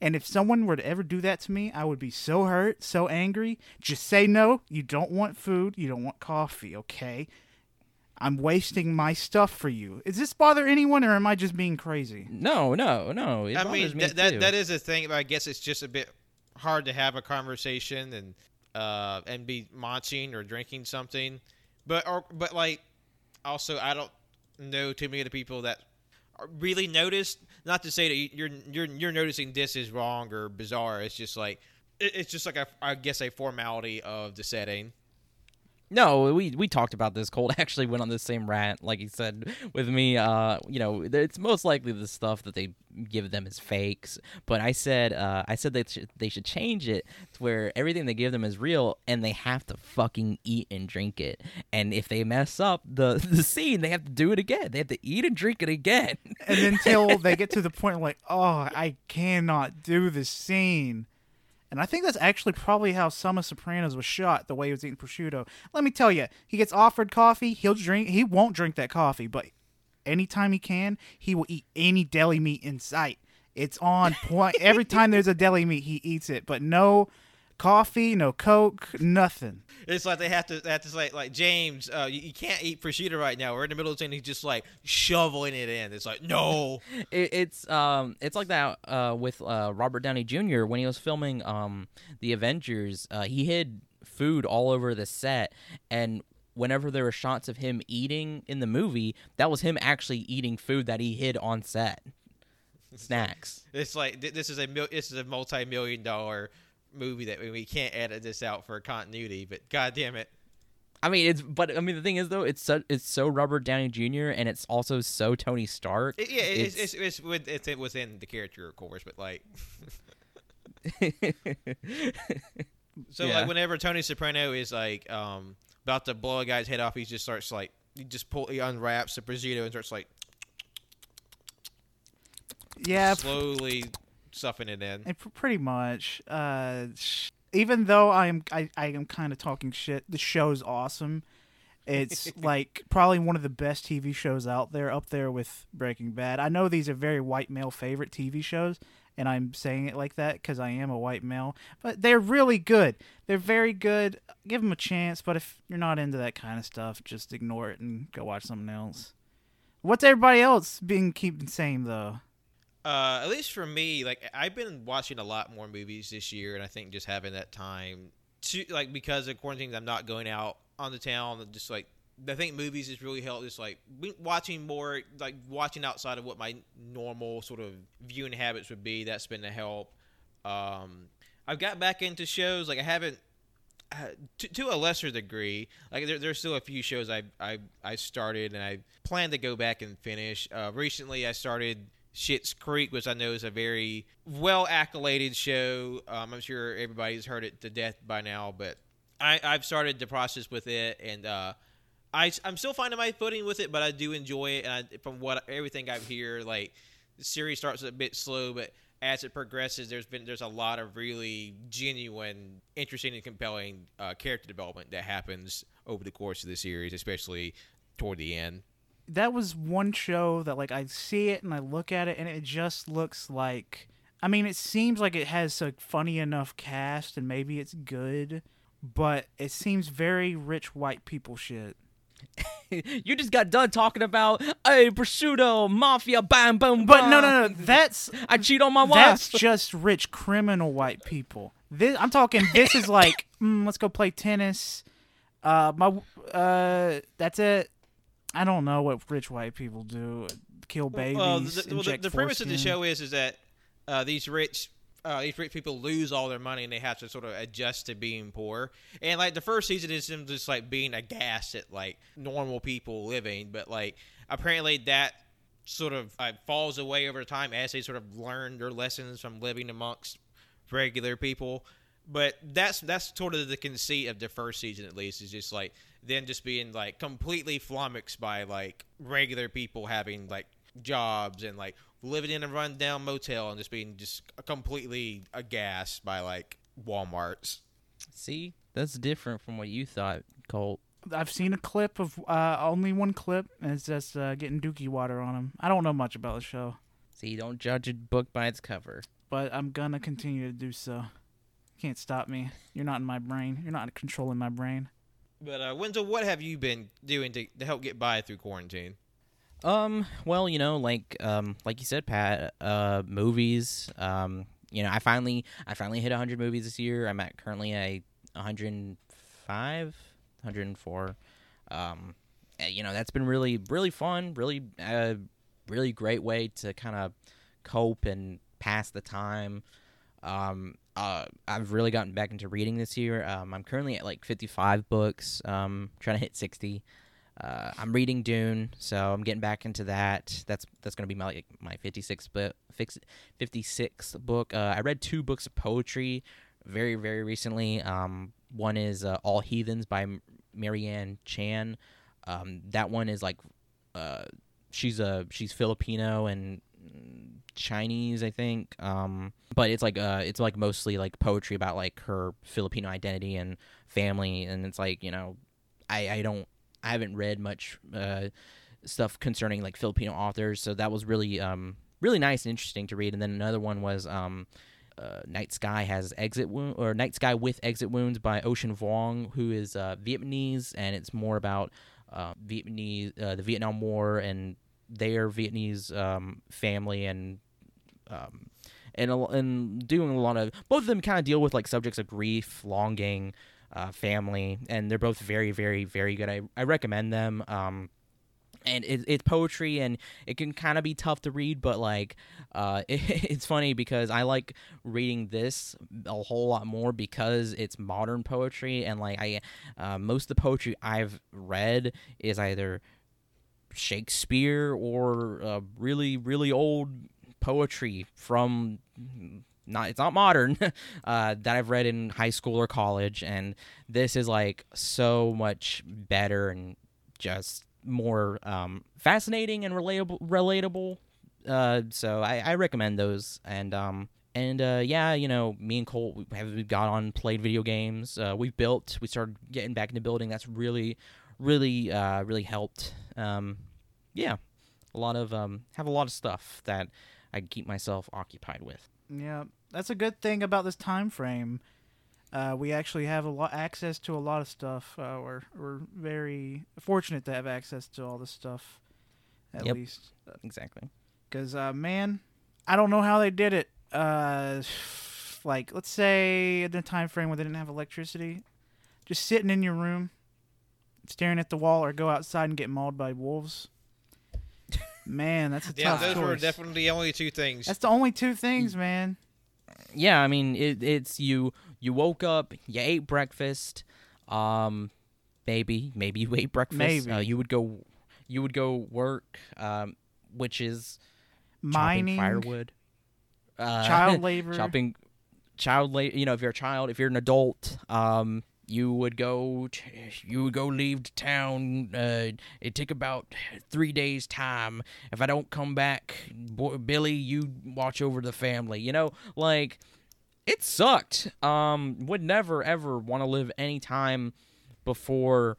[SPEAKER 2] And if someone were to ever do that to me, I would be so hurt, so angry. Just say no. You don't want food. You don't want coffee, okay? I'm wasting my stuff for you. Does this bother anyone, or am I just being crazy?
[SPEAKER 3] No, no, no. It
[SPEAKER 1] I
[SPEAKER 3] bothers
[SPEAKER 1] mean,
[SPEAKER 3] me
[SPEAKER 1] that, that
[SPEAKER 3] too.
[SPEAKER 1] that is a thing, but I guess it's just a bit hard to have a conversation and uh and be munching or drinking something. But or but like also I don't know too many of the people that really notice. Not to say that you- you're you're you're noticing this is wrong or bizarre. It's just like it- it's just like a I guess a formality of the setting.
[SPEAKER 3] No, we we talked about this. Colt actually went on the same rant, like he said with me. Uh, you know, it's most likely the stuff that they give them is fakes. But I said, uh, I said they should they should change it to where everything they give them is real, and they have to fucking eat and drink it. And if they mess up the the scene, they have to do it again. They have to eat and drink it again.
[SPEAKER 2] And until they get to the point like, oh, I cannot do this scene. And I think that's actually probably how some of Sopranos was shot, the way he was eating prosciutto. Let me tell you, he gets offered coffee, he'll drink. He won't drink that coffee, but anytime he can, he will eat any deli meat in sight. It's on point. Every time there's a deli meat, he eats it. But no coffee, no Coke, nothing.
[SPEAKER 1] It's like they have to they have to say like James, uh, you, you can't eat prosciutto right now. We're in the middle of saying he's just like shoveling it in. It's like no.
[SPEAKER 3] It, it's um it's like that uh with uh Robert Downey Jr. when he was filming um the Avengers uh he hid food all over the set and whenever there were shots of him eating in the movie that was him actually eating food that he hid on set snacks
[SPEAKER 1] It's like this is a mil- this is a multi million dollar movie that we can't edit this out for continuity. But god damn it,
[SPEAKER 3] I mean it's but I mean the thing is though it's so it's so Robert Downey Jr. and it's also so Tony Stark
[SPEAKER 1] It- yeah, it's it's, it's, with, it's within the character, of course. But like, so
[SPEAKER 3] Yeah.
[SPEAKER 1] like whenever Tony Soprano is like um about to blow a guy's head off, he just starts like he just pull he unwraps the prosciutto and starts like
[SPEAKER 2] Yeah,
[SPEAKER 1] slowly stuffing it in.
[SPEAKER 2] And pretty much. Uh, sh- even though I am, I, I am kind of talking shit. The show's awesome. It's like probably one of the best TV shows out there, up there with Breaking Bad. I know these are very white male favorite TV shows, and I'm saying it like that because I am a white male. But they're really good. They're very good. Give them a chance. But if you're not into that kind of stuff, just ignore it and go watch something else. What's everybody else being keeping same though?
[SPEAKER 1] Uh, at least for me, like I've been watching a lot more movies this year, and I think just having that time to like because of quarantine, I'm not going out on the town. Just like I think movies has really helped. Just like watching more, like watching outside of what my normal sort of viewing habits would be. That's been a help. Um, I've got back into shows. Like I haven't. Uh, to, to a lesser degree, like there, there's still a few shows I I I started and I plan to go back and finish. Uh, recently, I started Schitt's Creek, which I know is a very well accoladed show. Um, I'm sure everybody's heard it to death by now, but I, I've started the process with it, and uh, I, I'm still finding my footing with it, but I do enjoy it. And I, from what everything I've heard, like the series starts a bit slow, but as it progresses, there's been there's a lot of really genuine, interesting, and compelling uh, character development that happens over the course of the series, especially toward the end.
[SPEAKER 2] That was one show that like I see it and I look at it and it just looks like I mean it seems like it has a funny enough cast and maybe it's good, but it seems very rich white people shit.
[SPEAKER 3] you just got done talking about hey prosciutto mafia bam boom
[SPEAKER 2] But no no no, that's
[SPEAKER 3] I cheat on my wife
[SPEAKER 2] that's just rich criminal white people. This I'm talking this is like mm, let's go play tennis. Uh my uh that's it. I don't know what rich white people do. Kill babies.
[SPEAKER 1] Well, the, well, the, the premise of the show is is that uh, these rich uh, these rich people lose all their money and they have to sort of adjust to being poor. And like the first season is them just like being aghast at like normal people living, but like apparently that sort of uh, falls away over time as they sort of learn their lessons from living amongst regular people. But that's that's sort of the conceit of the first season at least is just like them just being like completely flummoxed by like regular people having like jobs and like living in a rundown motel and just being just completely aghast by like Walmart's.
[SPEAKER 3] See, that's different from what you thought, Colt.
[SPEAKER 2] I've seen a clip of uh, only one clip, and it's just uh, getting dookie water on him. I don't know much about the show,
[SPEAKER 3] See, don't judge a book by its cover.
[SPEAKER 2] but I'm gonna continue to do so. Can't stop me. You're not in my brain. You're not controlling my brain.
[SPEAKER 1] But uh, Wenzel, what have you been doing to, to help get by through quarantine?
[SPEAKER 3] Um, well, you know, like um, like you said, Pat, uh, movies. Um, you know, I finally I finally hit 100 movies this year. I'm at currently a 105, 104. Um, eh, you know, that's been really really fun, really uh, really great way to kind of cope and pass the time. Um, uh, I've really gotten back into reading this year. Um, I'm currently at like 55 books. Um, trying to hit 60. Uh, I'm reading Dune, so I'm getting back into that. That's that's gonna be my like, my 56th book. 56th book. Uh, I read two books of poetry very very recently. Um, one is uh, All Heathens by Marianne Chan. Um, that one is like uh, she's a she's Filipino and Chinese, I think. Um, but it's like uh, it's like mostly like poetry about like her Filipino identity and family, and it's like you know, I I don't I haven't read much uh, stuff concerning like Filipino authors, so that was really um really nice and interesting to read. And then another one was um. Uh, Night Sky has exit wound or Night Sky with exit wounds by Ocean Vuong, who is uh, Vietnamese, and it's more about uh, Vietnamese, uh, the Vietnam War, and their Vietnamese um, family, and um, and and doing a lot of both of them kind of deal with like subjects of grief, longing, uh, family, and they're both very, very, very good. I, I recommend them. Um, and it, it's poetry, and it can kind of be tough to read, but like, uh, it, it's funny because I like reading this a whole lot more because it's modern poetry, and like I, uh, most of the poetry I've read is either Shakespeare or uh, really, really old poetry from not it's not modern uh, that I've read in high school or college, and this is like so much better and just more um, fascinating and relatable. Relatable. Uh, so I, I recommend those, and um, and uh, yeah, you know, me and Colt we have we got on, played video games. Uh, we've built. We started getting back into building. That's really, really, uh, really helped. Um, yeah, a lot of um, have a lot of stuff that I keep myself occupied with.
[SPEAKER 2] Yeah, that's a good thing about this time frame. Uh, we actually have a lot access to a lot of stuff. Uh, we're we're very fortunate to have access to all this stuff, at
[SPEAKER 3] Yep.
[SPEAKER 2] least.
[SPEAKER 3] Exactly.
[SPEAKER 2] Because uh, man, I don't know how they did it. Uh, like let's say in the time frame where they didn't have electricity, just sitting in your room, staring at the wall, or go outside and get mauled by wolves. Man, that's a
[SPEAKER 1] Yeah,
[SPEAKER 2] tough
[SPEAKER 1] those
[SPEAKER 2] choice.
[SPEAKER 1] were definitely the only two things.
[SPEAKER 2] That's the only two things, man.
[SPEAKER 3] yeah i mean it, it's you you woke up you ate breakfast um maybe maybe you ate breakfast
[SPEAKER 2] Maybe.
[SPEAKER 3] uh, you would go you would go work um which is
[SPEAKER 2] Mining,
[SPEAKER 3] firewood uh,
[SPEAKER 2] child labor.
[SPEAKER 3] chopping child labor you know if you're a child if you're an adult um you would go you would go leave the town uh it take about three days time. If i don't come back boy, billy you watch over the family you know? Like it sucked. Um would never ever want to live any time before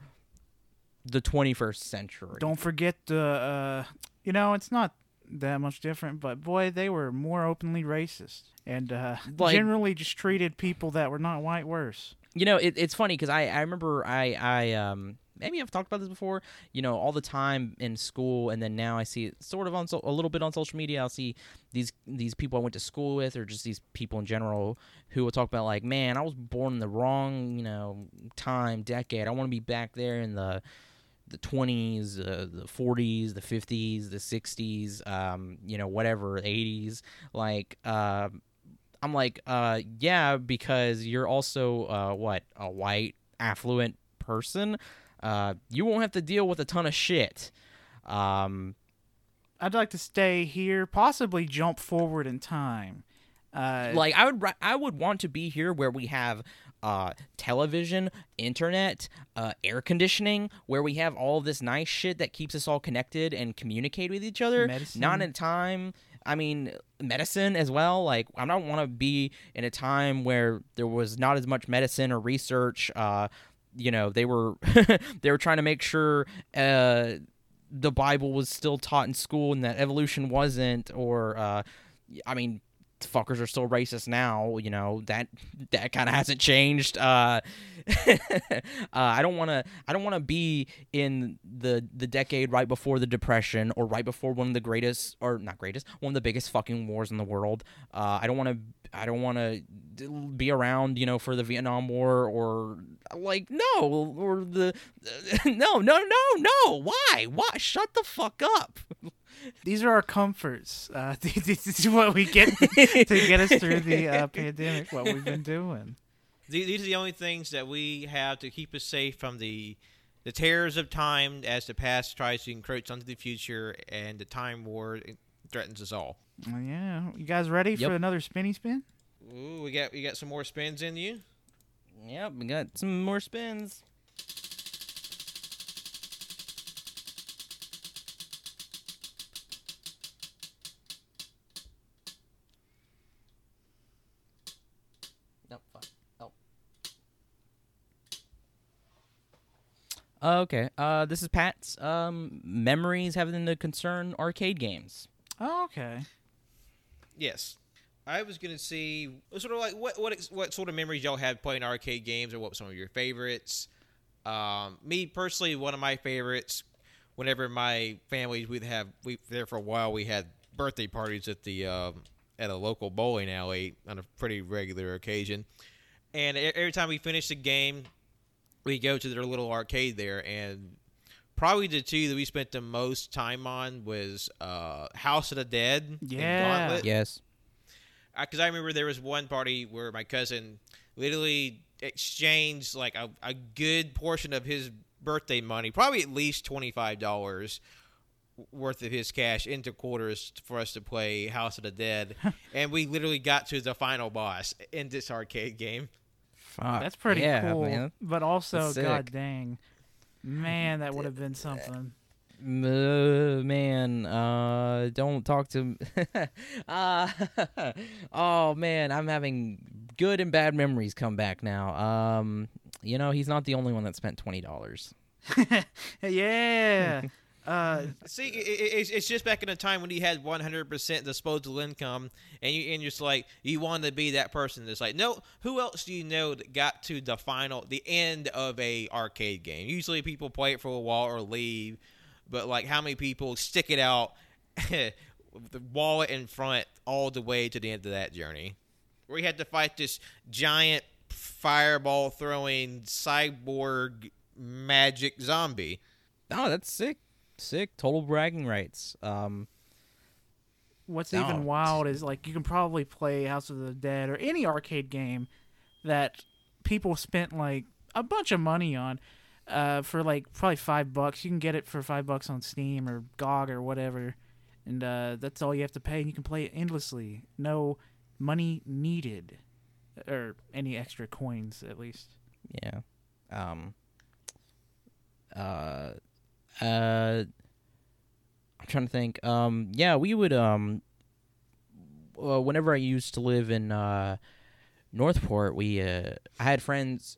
[SPEAKER 3] the 21st century.
[SPEAKER 2] Don't forget the, uh, you know, it's not that much different, but boy, they were more openly racist and uh,
[SPEAKER 3] Like-
[SPEAKER 2] generally just treated people that were not white worse.
[SPEAKER 3] You know it, it's funny because I, I remember i i um maybe i've talked about this before you know all the time in school and then now i see it sort of on so, a little bit on social media i'll see these these people i went to school with or just these people in general who will talk about like man i was born in the wrong you know time decade. I want to be back there in the the 20s uh, the 40s the 50s the 60s um you know whatever 80s like um I'm like, uh, yeah, because you're also uh, what a white affluent person. Uh, you won't have to deal with a ton of shit. Um,
[SPEAKER 2] I'd like to stay here, possibly jump forward in time. Uh,
[SPEAKER 3] like I would I would want to be here where we have uh, television, internet, uh, air conditioning, where we have all this nice shit that keeps us all connected and communicate with each other.
[SPEAKER 2] Medicine.
[SPEAKER 3] Not in a time. I mean, medicine as well. Like I don't want to be in a time where there was not as much medicine or research. Uh, you know, they were they were trying to make sure. Uh, the Bible was still taught in school and that evolution wasn't, or uh, I mean, fuckers are still racist now. You know that that kind of hasn't changed. Uh, uh, I don't want to. I don't want to be in the the decade right before the depression or right before one of the greatest or not greatest one of the biggest fucking wars in the world. Uh, I don't want to. I don't want to be around, you know, for the Vietnam War or like no or the no no no no. Why? Why? Shut the fuck up.
[SPEAKER 2] these are our comforts. Uh, this is what we get to get us through the uh, pandemic. What we've been doing.
[SPEAKER 1] These, these are the only things that we have to keep us safe from the the terrors of time as the past tries to encroach onto the future and the time war threatens us all.
[SPEAKER 2] Well, yeah, you guys ready
[SPEAKER 3] Yep.
[SPEAKER 2] for another spinny spin?
[SPEAKER 1] Ooh, we got we got some more spins in you.
[SPEAKER 3] Yep, we got some more spins. Okay. Uh, this is Pat's. Um, memories having to concern arcade games.
[SPEAKER 2] Oh, okay.
[SPEAKER 1] Yes. I was gonna see sort of like what what what sort of memories y'all had playing arcade games, or what were some of your favorites. Um, me personally, one of my favorites. Whenever my family we'd have we there for a while, we had birthday parties at the um, at a local bowling alley on a pretty regular occasion. And every time we finished the game, we go to their little arcade there, and probably the two that we spent the most time on was uh, House of the Dead. and
[SPEAKER 2] Yeah.
[SPEAKER 1] Gauntlet
[SPEAKER 3] Yes.
[SPEAKER 1] because I remember there was one party where my cousin literally exchanged like a, a good portion of his birthday money, probably at least twenty five dollars worth of his cash into quarters for us to play House of the Dead, and we literally got to the final boss in this arcade game.
[SPEAKER 3] Fuck.
[SPEAKER 2] That's pretty
[SPEAKER 3] yeah,
[SPEAKER 2] cool.
[SPEAKER 3] man.
[SPEAKER 2] But also, god dang, man, that would have been something.
[SPEAKER 3] Uh, man, uh, don't talk to. uh, oh man, I'm having good and bad memories come back now. Um, you know, he's not the only one that spent twenty dollars.
[SPEAKER 2] yeah. Uh,
[SPEAKER 1] See, i- i- it's, it's just back in a time when you had 100% disposable income, and you and you're just like you wanted to be that person that's like, no, who else do you know that got to the final, the end of a arcade game? Usually, people play it for a while or leave, but like, how many people stick it out, with the wallet in front, all the way to the end of that journey, where you had to fight this giant fireball throwing cyborg magic zombie.
[SPEAKER 3] Oh, that's sick, sick. Total bragging rights. Um,
[SPEAKER 2] what's
[SPEAKER 3] No.
[SPEAKER 2] even wild is like you can probably play House of the Dead or any arcade game that people spent like a bunch of money on uh, for like probably five bucks. You can get it for five bucks on Steam or GOG or whatever, and uh, that's all you have to pay, and you can play it endlessly. No money needed, or any extra coins at least.
[SPEAKER 3] yeah. Um. Uh. Uh. I'm trying to think. Um. Yeah, we would. Um. Uh, whenever I used to live in uh, Northport, we uh, I had friends.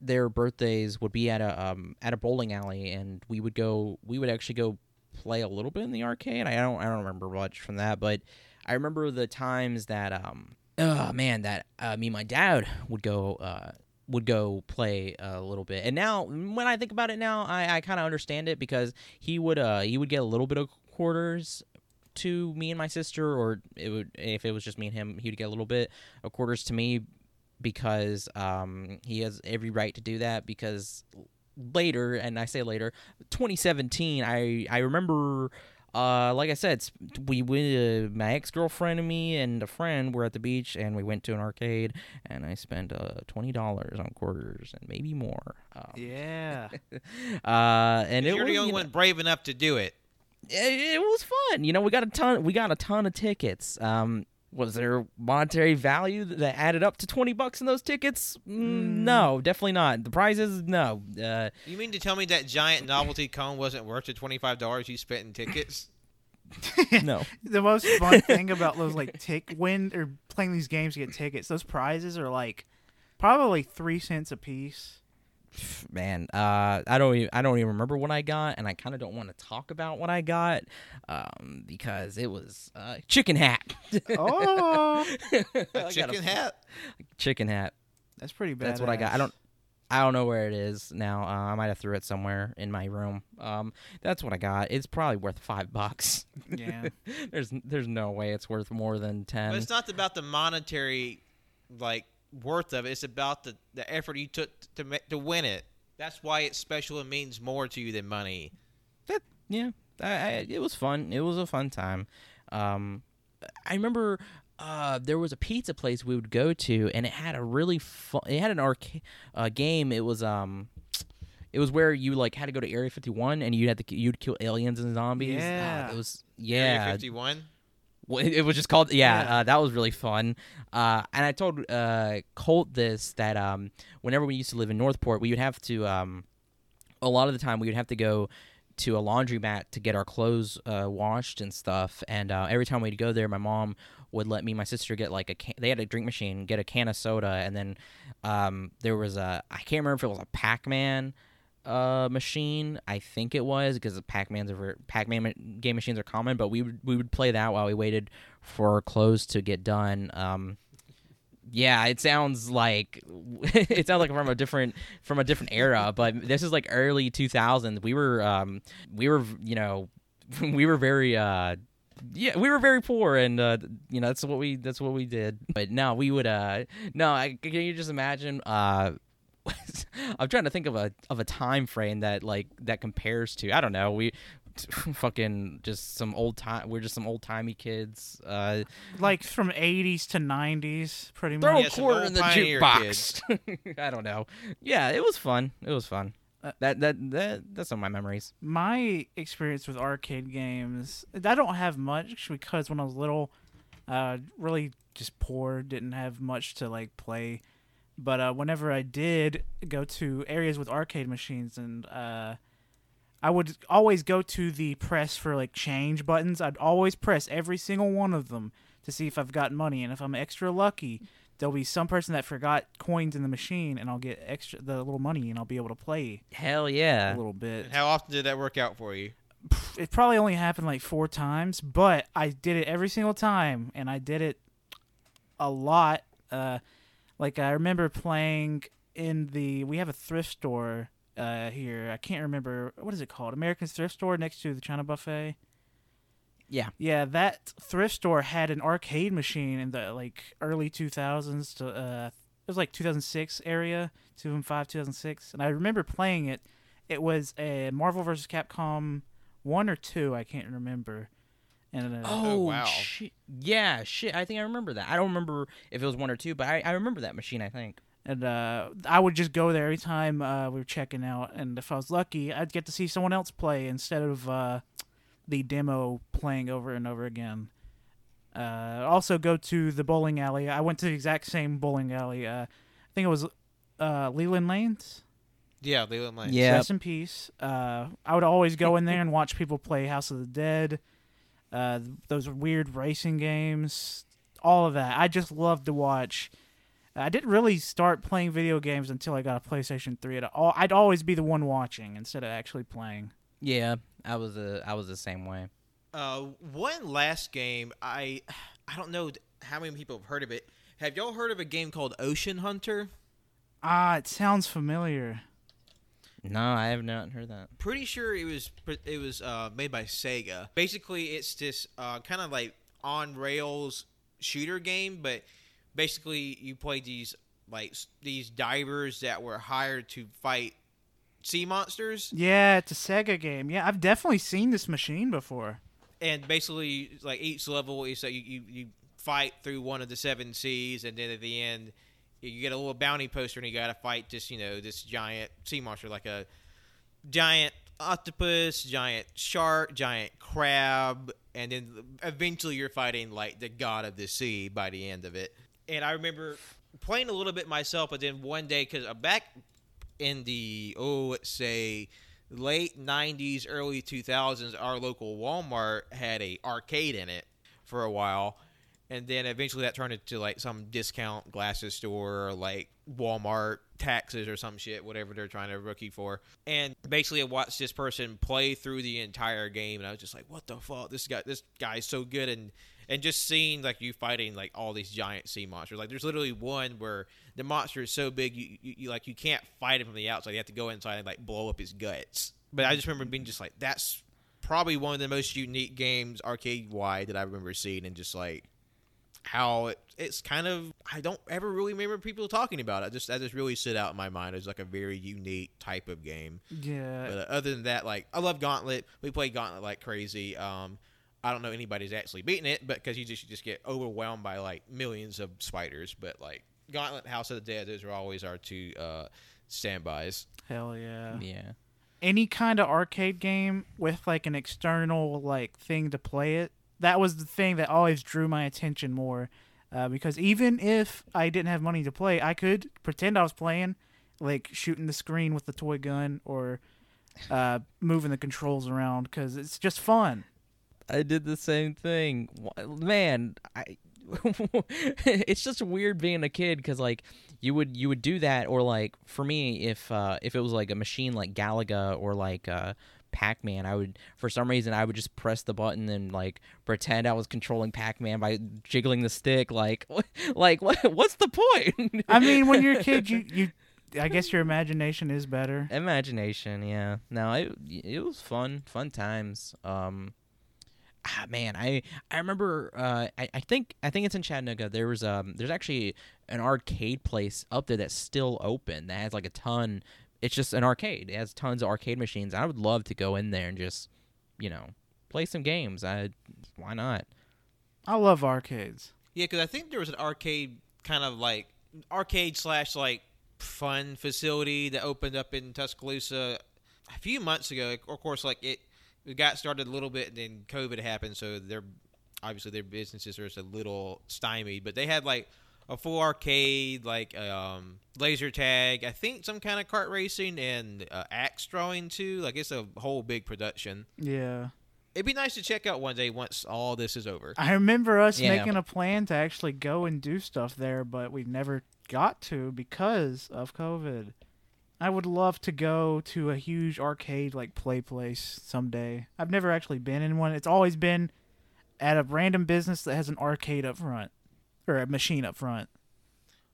[SPEAKER 3] Their birthdays would be at a um at a bowling alley, and we would go. We would actually go play a little bit in the arcade. I don't I don't remember much from that, but I remember the times that um oh man that uh, me and my dad would go uh would go play a little bit. And now when I think about it now, I, I kind of understand it because he would uh he would get a little bit of quarters to me and my sister or it would if it was just me and him, he would get a little bit of quarters to me because um he has every right to do that because later and I say later 2017 I I remember uh, like I said, we went. Uh, my ex girlfriend and me and a friend were at the beach, and we went to an arcade, and I spent uh twenty dollars on quarters and maybe more. Um,
[SPEAKER 2] Yeah.
[SPEAKER 3] Uh, and it
[SPEAKER 1] You're
[SPEAKER 3] was,
[SPEAKER 1] the only
[SPEAKER 3] you know,
[SPEAKER 1] one brave enough to do it.
[SPEAKER 3] it, it was fun. You know, we got a ton. We got a ton of tickets. Um, was there monetary value that added up to twenty bucks in those tickets? Mm, No, definitely not. The prizes, no. Uh,
[SPEAKER 1] You mean to tell me that giant novelty cone wasn't worth the twenty five dollars you spent in tickets?
[SPEAKER 3] no.
[SPEAKER 2] the most fun thing about those like tick win or playing these games to get tickets, those prizes are like probably three cents a piece.
[SPEAKER 3] Man uh i don't even i don't even remember what i got and i kind of don't want to talk about what i got um because it was uh chicken hat.
[SPEAKER 2] Oh,
[SPEAKER 3] I
[SPEAKER 1] A
[SPEAKER 3] got
[SPEAKER 1] chicken hat?
[SPEAKER 3] chicken hat.
[SPEAKER 2] That's pretty bad.
[SPEAKER 3] that's what i got. I don't i don't know where it is now. Uh, i might have threw it somewhere in my room. Um that's what i got. It's probably worth five bucks.
[SPEAKER 2] Yeah.
[SPEAKER 3] there's there's no way it's worth more than 10
[SPEAKER 1] But it's not about the monetary like worth of it. It's about the, the effort you took to ma- to win it. That's why it's special and means more to you than money.
[SPEAKER 3] that yeah I, I, it was fun it was a fun time um i remember uh, there was a pizza place we would go to, and it had a really fun. It had an arcade uh, game. It was um, it was where you like had to go to Area 51, and you had to you'd kill aliens and zombies. Uh,
[SPEAKER 2] Yeah.
[SPEAKER 3] it was yeah.
[SPEAKER 1] Area
[SPEAKER 3] 51. It was just called yeah,
[SPEAKER 2] Yeah.
[SPEAKER 3] Uh, that was really fun. Uh, and i told uh, colt this that um, whenever we used to live in northport we would have to um, a lot of the time we would have to go to a laundromat to get our clothes uh, washed and stuff. And uh, every time we'd go there my mom would let me and my sister get like a can- they had a drink machine get a can of soda. And then um, there was a i can't remember if it was a pac-man uh, machine. I think it was because Pac-Man's over Pac-Man game machines are common, but we would we would play that while we waited for clothes to get done. Um, yeah, it sounds like it sounds like from a different from a different era, but this is like early 2000s. We were um, we were you know we were very uh, yeah, we were very poor, and uh, you know that's what we that's what we did. But no, we would uh, no, I, can you just imagine uh. I'm trying to think of a of a time frame that like that compares to. I don't know. We fucking just some old time. We're just some old timey kids. Uh,
[SPEAKER 2] Like from 80s to 90s, pretty
[SPEAKER 3] throw
[SPEAKER 2] much.
[SPEAKER 1] Yeah,
[SPEAKER 3] a quarter in the jukebox. I don't know. Yeah, it was fun. It was fun.
[SPEAKER 2] Uh,
[SPEAKER 3] that that that that's some of my memories.
[SPEAKER 2] my experience with arcade games i don't have much because when i was little uh really just poor didn't have much to like play but uh whenever i did go to areas with arcade machines and uh i would always go to the press for like change buttons i'd always press every single one of them to see if i've got money and if i'm extra lucky there'll be some person that forgot coins in the machine and i'll get extra the little money and i'll be able to play
[SPEAKER 3] Hell yeah, a
[SPEAKER 2] little bit
[SPEAKER 1] And how often did that work out for you?
[SPEAKER 2] it probably only happened like four times, but I did it every single time, and I did it a lot. Uh, like I remember playing in the we have a thrift store uh, here. I can't remember what is it called, American thrift store next to the China buffet.
[SPEAKER 3] Yeah.
[SPEAKER 2] Yeah, that thrift store had an arcade machine in the like early 2000s to uh it was like 2006 area, 2005, 2006, and I remember playing it. It was a Marvel vs. Capcom 1 or 2, I can't remember. And uh,
[SPEAKER 3] Oh,
[SPEAKER 1] wow.
[SPEAKER 3] shit. Yeah, shit. I think I remember that. I don't remember if it was one or two, but I, I remember that machine. I think.
[SPEAKER 2] and uh, I would just go there every time uh, we were checking out, and if I was lucky, I'd get to see someone else play instead of uh, the demo playing over and over again. Uh, also, go to the bowling alley. I went to the exact same bowling alley. Uh, I think it was uh, Leland Lanes.
[SPEAKER 1] Yeah, Leland Lane.
[SPEAKER 3] Yeah.
[SPEAKER 2] Rest in peace. Uh, I would always go in there and watch people play House of the Dead. Uh, those weird racing games, all of that. I just loved to watch. I didn't really start playing video games until I got a PlayStation 3. I'd, al- I'd always be the one watching instead of actually playing.
[SPEAKER 3] Yeah, I was a I was the same way.
[SPEAKER 1] Uh, one last game. I I don't know how many people have heard of it. Have y'all heard of a game called Ocean Hunter?
[SPEAKER 2] Ah, it sounds familiar.
[SPEAKER 3] No, I have not heard that.
[SPEAKER 1] Pretty sure it was it was uh, made by Sega. Basically, it's this uh, kind of like on rails shooter game, but basically you play these like these divers that were hired to fight sea monsters.
[SPEAKER 2] Yeah, it's a Sega game. Yeah, I've definitely seen this machine before.
[SPEAKER 1] and basically like each level is that you, you you fight through one of the seven seas, and then at the end you get a little bounty poster, and you got to fight just you know this giant sea monster like a giant octopus, giant shark, giant crab, and then eventually you're fighting like the god of the sea by the end of it. And I remember playing a little bit myself, but then one day because uh, back in the oh let's say late 90s early 2000s our local walmart had a arcade in it for a while and then eventually that turned into like some discount glasses store or like walmart taxes or some shit whatever they're trying to rookie for. And basically i watched this person play through the entire game and i was just like what the fuck? This guy this guy's so good. And and just seeing like you fighting like all these giant sea monsters. Like there's literally one where the monster is so big you, you, you like you can't fight him from the outside. You have to go inside and like blow up his guts. But i just remember being just like that's probably one of the most unique games arcade wide that i remember seeing and just like how it, it's kind of I don't ever really remember people talking about it. I Just that just really stood out in my mind as like a very unique type of game.
[SPEAKER 2] Yeah.
[SPEAKER 1] But uh, other than that, like I love Gauntlet. We play Gauntlet like crazy. Um, I don't know anybody's actually beaten it, but because you just you just get overwhelmed by like millions of spiders. But like Gauntlet, House of the Dead, those are always our two uh, standbys.
[SPEAKER 2] Hell yeah.
[SPEAKER 3] Yeah.
[SPEAKER 2] Any kind of arcade game with like an external like thing to play it. That was the thing that always drew my attention more. Uh, because even if I didn't have money to play, I could pretend I was playing, like shooting the screen with the toy gun or uh, moving the controls around because it's just fun.
[SPEAKER 3] I did the same thing. Man, I it's just weird being a kid because like you would you would do that or like for me if uh if it was like a machine like Galaga or like uh Pac-Man I would for some reason I would just press the button and like pretend I was controlling Pac-Man by jiggling the stick like like what what's the point?
[SPEAKER 2] I mean, when you're a kid, you you, I guess your imagination is better.
[SPEAKER 3] imagination yeah. No it it was fun fun times. Um ah, man i i remember uh I, I think i think it's in chattanooga there was um there's actually an arcade place up there that's still open that has like a ton it's just an arcade it has tons of arcade machines i would love to go in there and just you know play some games i why not
[SPEAKER 2] I love arcades.
[SPEAKER 1] Yeah, because I think there was an arcade kind of like arcade slash like fun facility that opened up in Tuscaloosa a few months ago. Of course, like it, it got started a little bit, and then COVID happened, so they're obviously their businesses are just a little stymied. But they had like a full arcade, like um, laser tag, I think some kind of kart racing and uh, axe throwing too. Like it's a whole big production.
[SPEAKER 2] Yeah.
[SPEAKER 1] It'd be nice to check out one day once all this is over.
[SPEAKER 2] I remember us
[SPEAKER 3] Yeah.
[SPEAKER 2] making a plan to actually go and do stuff there, but we never got to because of COVID. I would love to go to a huge arcade like play place someday. I've never actually been in one. It's always been at a random business that has an arcade up front or a machine up front.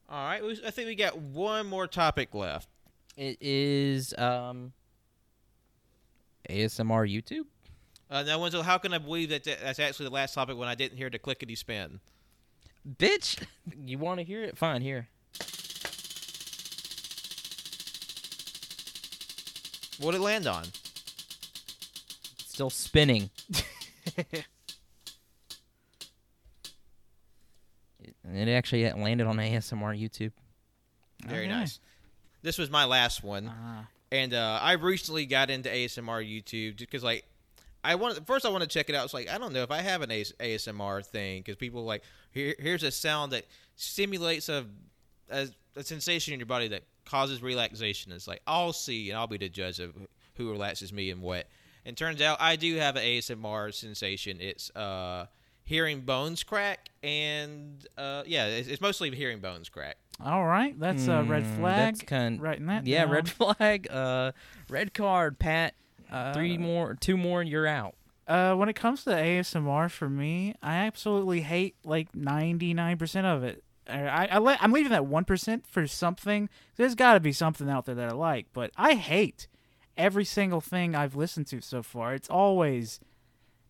[SPEAKER 1] All right, I think we got one more topic left.
[SPEAKER 3] it is um asmr youtube
[SPEAKER 1] Uh, now, Wenzel, how can I believe that that's actually the last topic when I didn't hear the clickety spin?
[SPEAKER 3] bitch you want to hear it fine here
[SPEAKER 1] What did it land on?
[SPEAKER 3] still spinning and it actually landed on asmr youtube
[SPEAKER 1] Very
[SPEAKER 2] Okay.
[SPEAKER 1] nice. This was my last one,
[SPEAKER 2] Ah.
[SPEAKER 1] and uh, I recently got into ASMR YouTube because, like, I wanted first I want to check it out. It's like I don't know if I have an AS- ASMR thing because people like here here's a sound that simulates a, a a sensation in your body that causes relaxation. It's like I'll see and I'll be the judge of who relaxes me and what. And turns out I do have an ASMR sensation. It's uh hearing bones crack and uh yeah, it's, it's mostly hearing bones crack.
[SPEAKER 2] All right, that's a red
[SPEAKER 3] Hmm,
[SPEAKER 2] flag.
[SPEAKER 3] that's kind
[SPEAKER 2] Writing that
[SPEAKER 3] yeah
[SPEAKER 2] down.
[SPEAKER 3] red flag uh red card pat
[SPEAKER 2] Uh,
[SPEAKER 3] three more two more and you're out
[SPEAKER 2] Uh, when it comes to ASMR, for me, I absolutely hate like ninety nine percent of it. I, I let, I'm leaving that one percent for something. There's got to be something out there that I like, but I hate every single thing I've listened to so far. It's always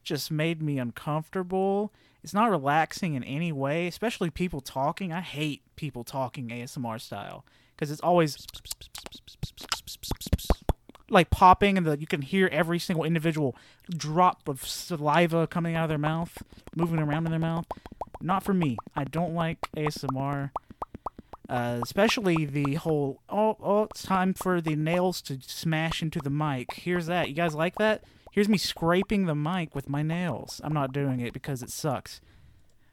[SPEAKER 2] just made me uncomfortable. It's not relaxing in any way, especially people talking. I hate people talking ASMR style because it's always like popping, and the, you can hear every single individual drop of saliva coming out of their mouth, moving around in their mouth. Not for me. I don't like ASMR. Uh, especially the whole oh oh it's time for the nails to smash into the mic. Here's that. You guys like that? Here's me scraping the mic with my nails. I'm not doing it because it sucks.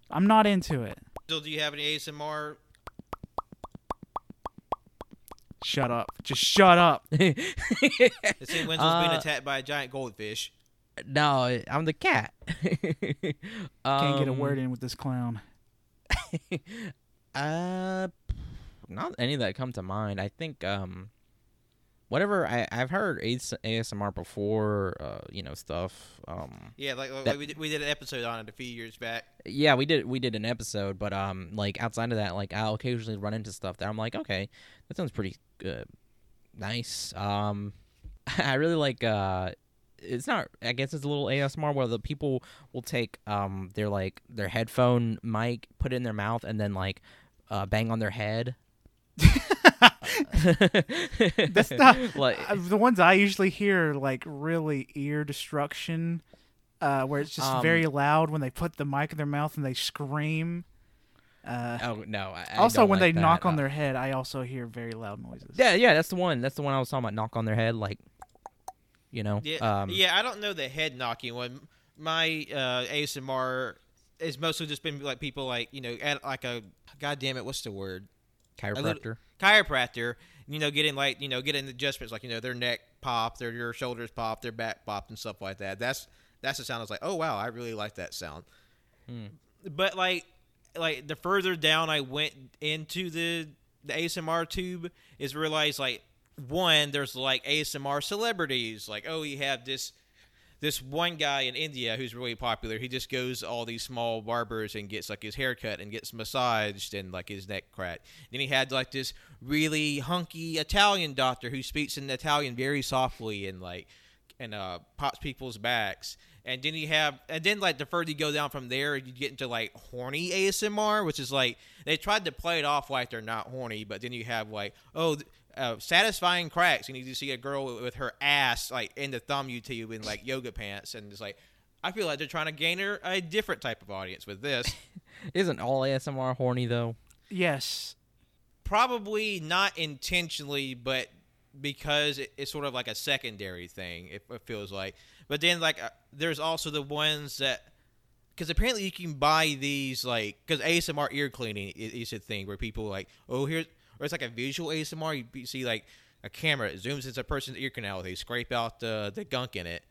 [SPEAKER 2] I'm not into it.
[SPEAKER 1] Still, do you have any ASMR?
[SPEAKER 2] Shut up. Just shut up.
[SPEAKER 1] It said Wenzel's
[SPEAKER 3] Uh,
[SPEAKER 1] being attacked by a giant goldfish.
[SPEAKER 3] no, I'm the cat.
[SPEAKER 2] Can't get a
[SPEAKER 3] Um,
[SPEAKER 2] word in with this clown.
[SPEAKER 3] Uh, not any that come to mind. I think um, whatever I I've heard AS- ASMR before. Uh, you know stuff. Um,
[SPEAKER 1] Yeah, like, like
[SPEAKER 3] That-
[SPEAKER 1] we, did, we did an episode on it a few years back.
[SPEAKER 3] yeah, we did we did an episode, but um, like outside of that, like I'll occasionally run into stuff that I'm like, okay, that sounds pretty uh, nice. Um, I really like uh. It's not. I guess it's a little ASMR where the people will take um their like their headphone mic, put it in their mouth, and then like uh, bang on their head.
[SPEAKER 2] That's not
[SPEAKER 3] like
[SPEAKER 2] uh, the ones I usually hear like really ear destruction, uh, where it's just
[SPEAKER 3] Um,
[SPEAKER 2] very loud when they put the mic in their mouth and they scream. Uh,
[SPEAKER 3] oh no. I, I
[SPEAKER 2] also, when
[SPEAKER 3] like
[SPEAKER 2] they knock
[SPEAKER 3] that.
[SPEAKER 2] on
[SPEAKER 3] Uh,
[SPEAKER 2] their head, I also hear very loud noises.
[SPEAKER 3] yeah, yeah, that's the one. That's the one I was talking about. Knock on their head, like you know.
[SPEAKER 1] Yeah,
[SPEAKER 3] Um,
[SPEAKER 1] yeah. I don't know the head knocking one. My uh, ASMR has mostly just been like people like you know at like a god damn it, what's the word?
[SPEAKER 3] Chiropractor.
[SPEAKER 1] chiropractor, you know, getting like you know getting adjustments like you know their neck pop, their your shoulders pop, their back popped, and stuff like that. That's that's the sound. I was like, oh wow, I really like that sound.
[SPEAKER 3] Hmm.
[SPEAKER 1] But like like the further down I went into the the ASMR tube is realized like one there's like ASMR celebrities like oh you have this this one guy in India who's really popular. He just goes all these small barbers and gets like his hair cut and gets massaged and like his neck cracked. Then he had like this really hunky Italian doctor who speaks in Italian very softly and like and uh pops people's backs. And then you have and then like the further you go down from there, you get into like horny ASMR, which is like they tried to play it off like they're not horny, but then you have like oh. Uh, satisfying cracks, and you just see a girl with her ass like in the thumb YouTube in like yoga pants, and it's like, I feel like they're trying to gain her a different type of audience with this.
[SPEAKER 3] Isn't all ASMR horny though?
[SPEAKER 2] Yes.
[SPEAKER 1] Probably not intentionally, but because it, it's sort of like a secondary thing. It, it feels like, but then like uh, there's also the ones that. Because apparently you can buy these like because ASMR ear cleaning is, is a thing where people like oh here's or it's like a visual ASMR you see like a camera it zooms into a person's ear canal they scrape out the the gunk in it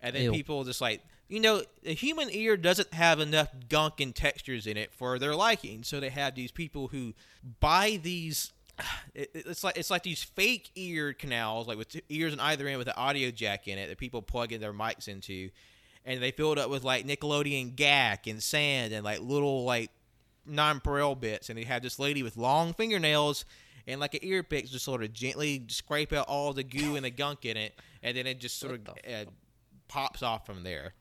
[SPEAKER 1] and then
[SPEAKER 3] Ew.
[SPEAKER 1] people just like you know the human ear doesn't have enough gunk and textures in it for their liking so they have these people who buy these it, it- it's like it's like these fake ear canals like with ears on either end with an audio jack in it that people plug in their mics into and they fill it up with like nickelodeon gack and sand and like little like nonpareil bits and they have this lady with long fingernails and like an ear pick just sort of gently scrape out all the goo and the gunk in it and then it just sort of uh, pops off from there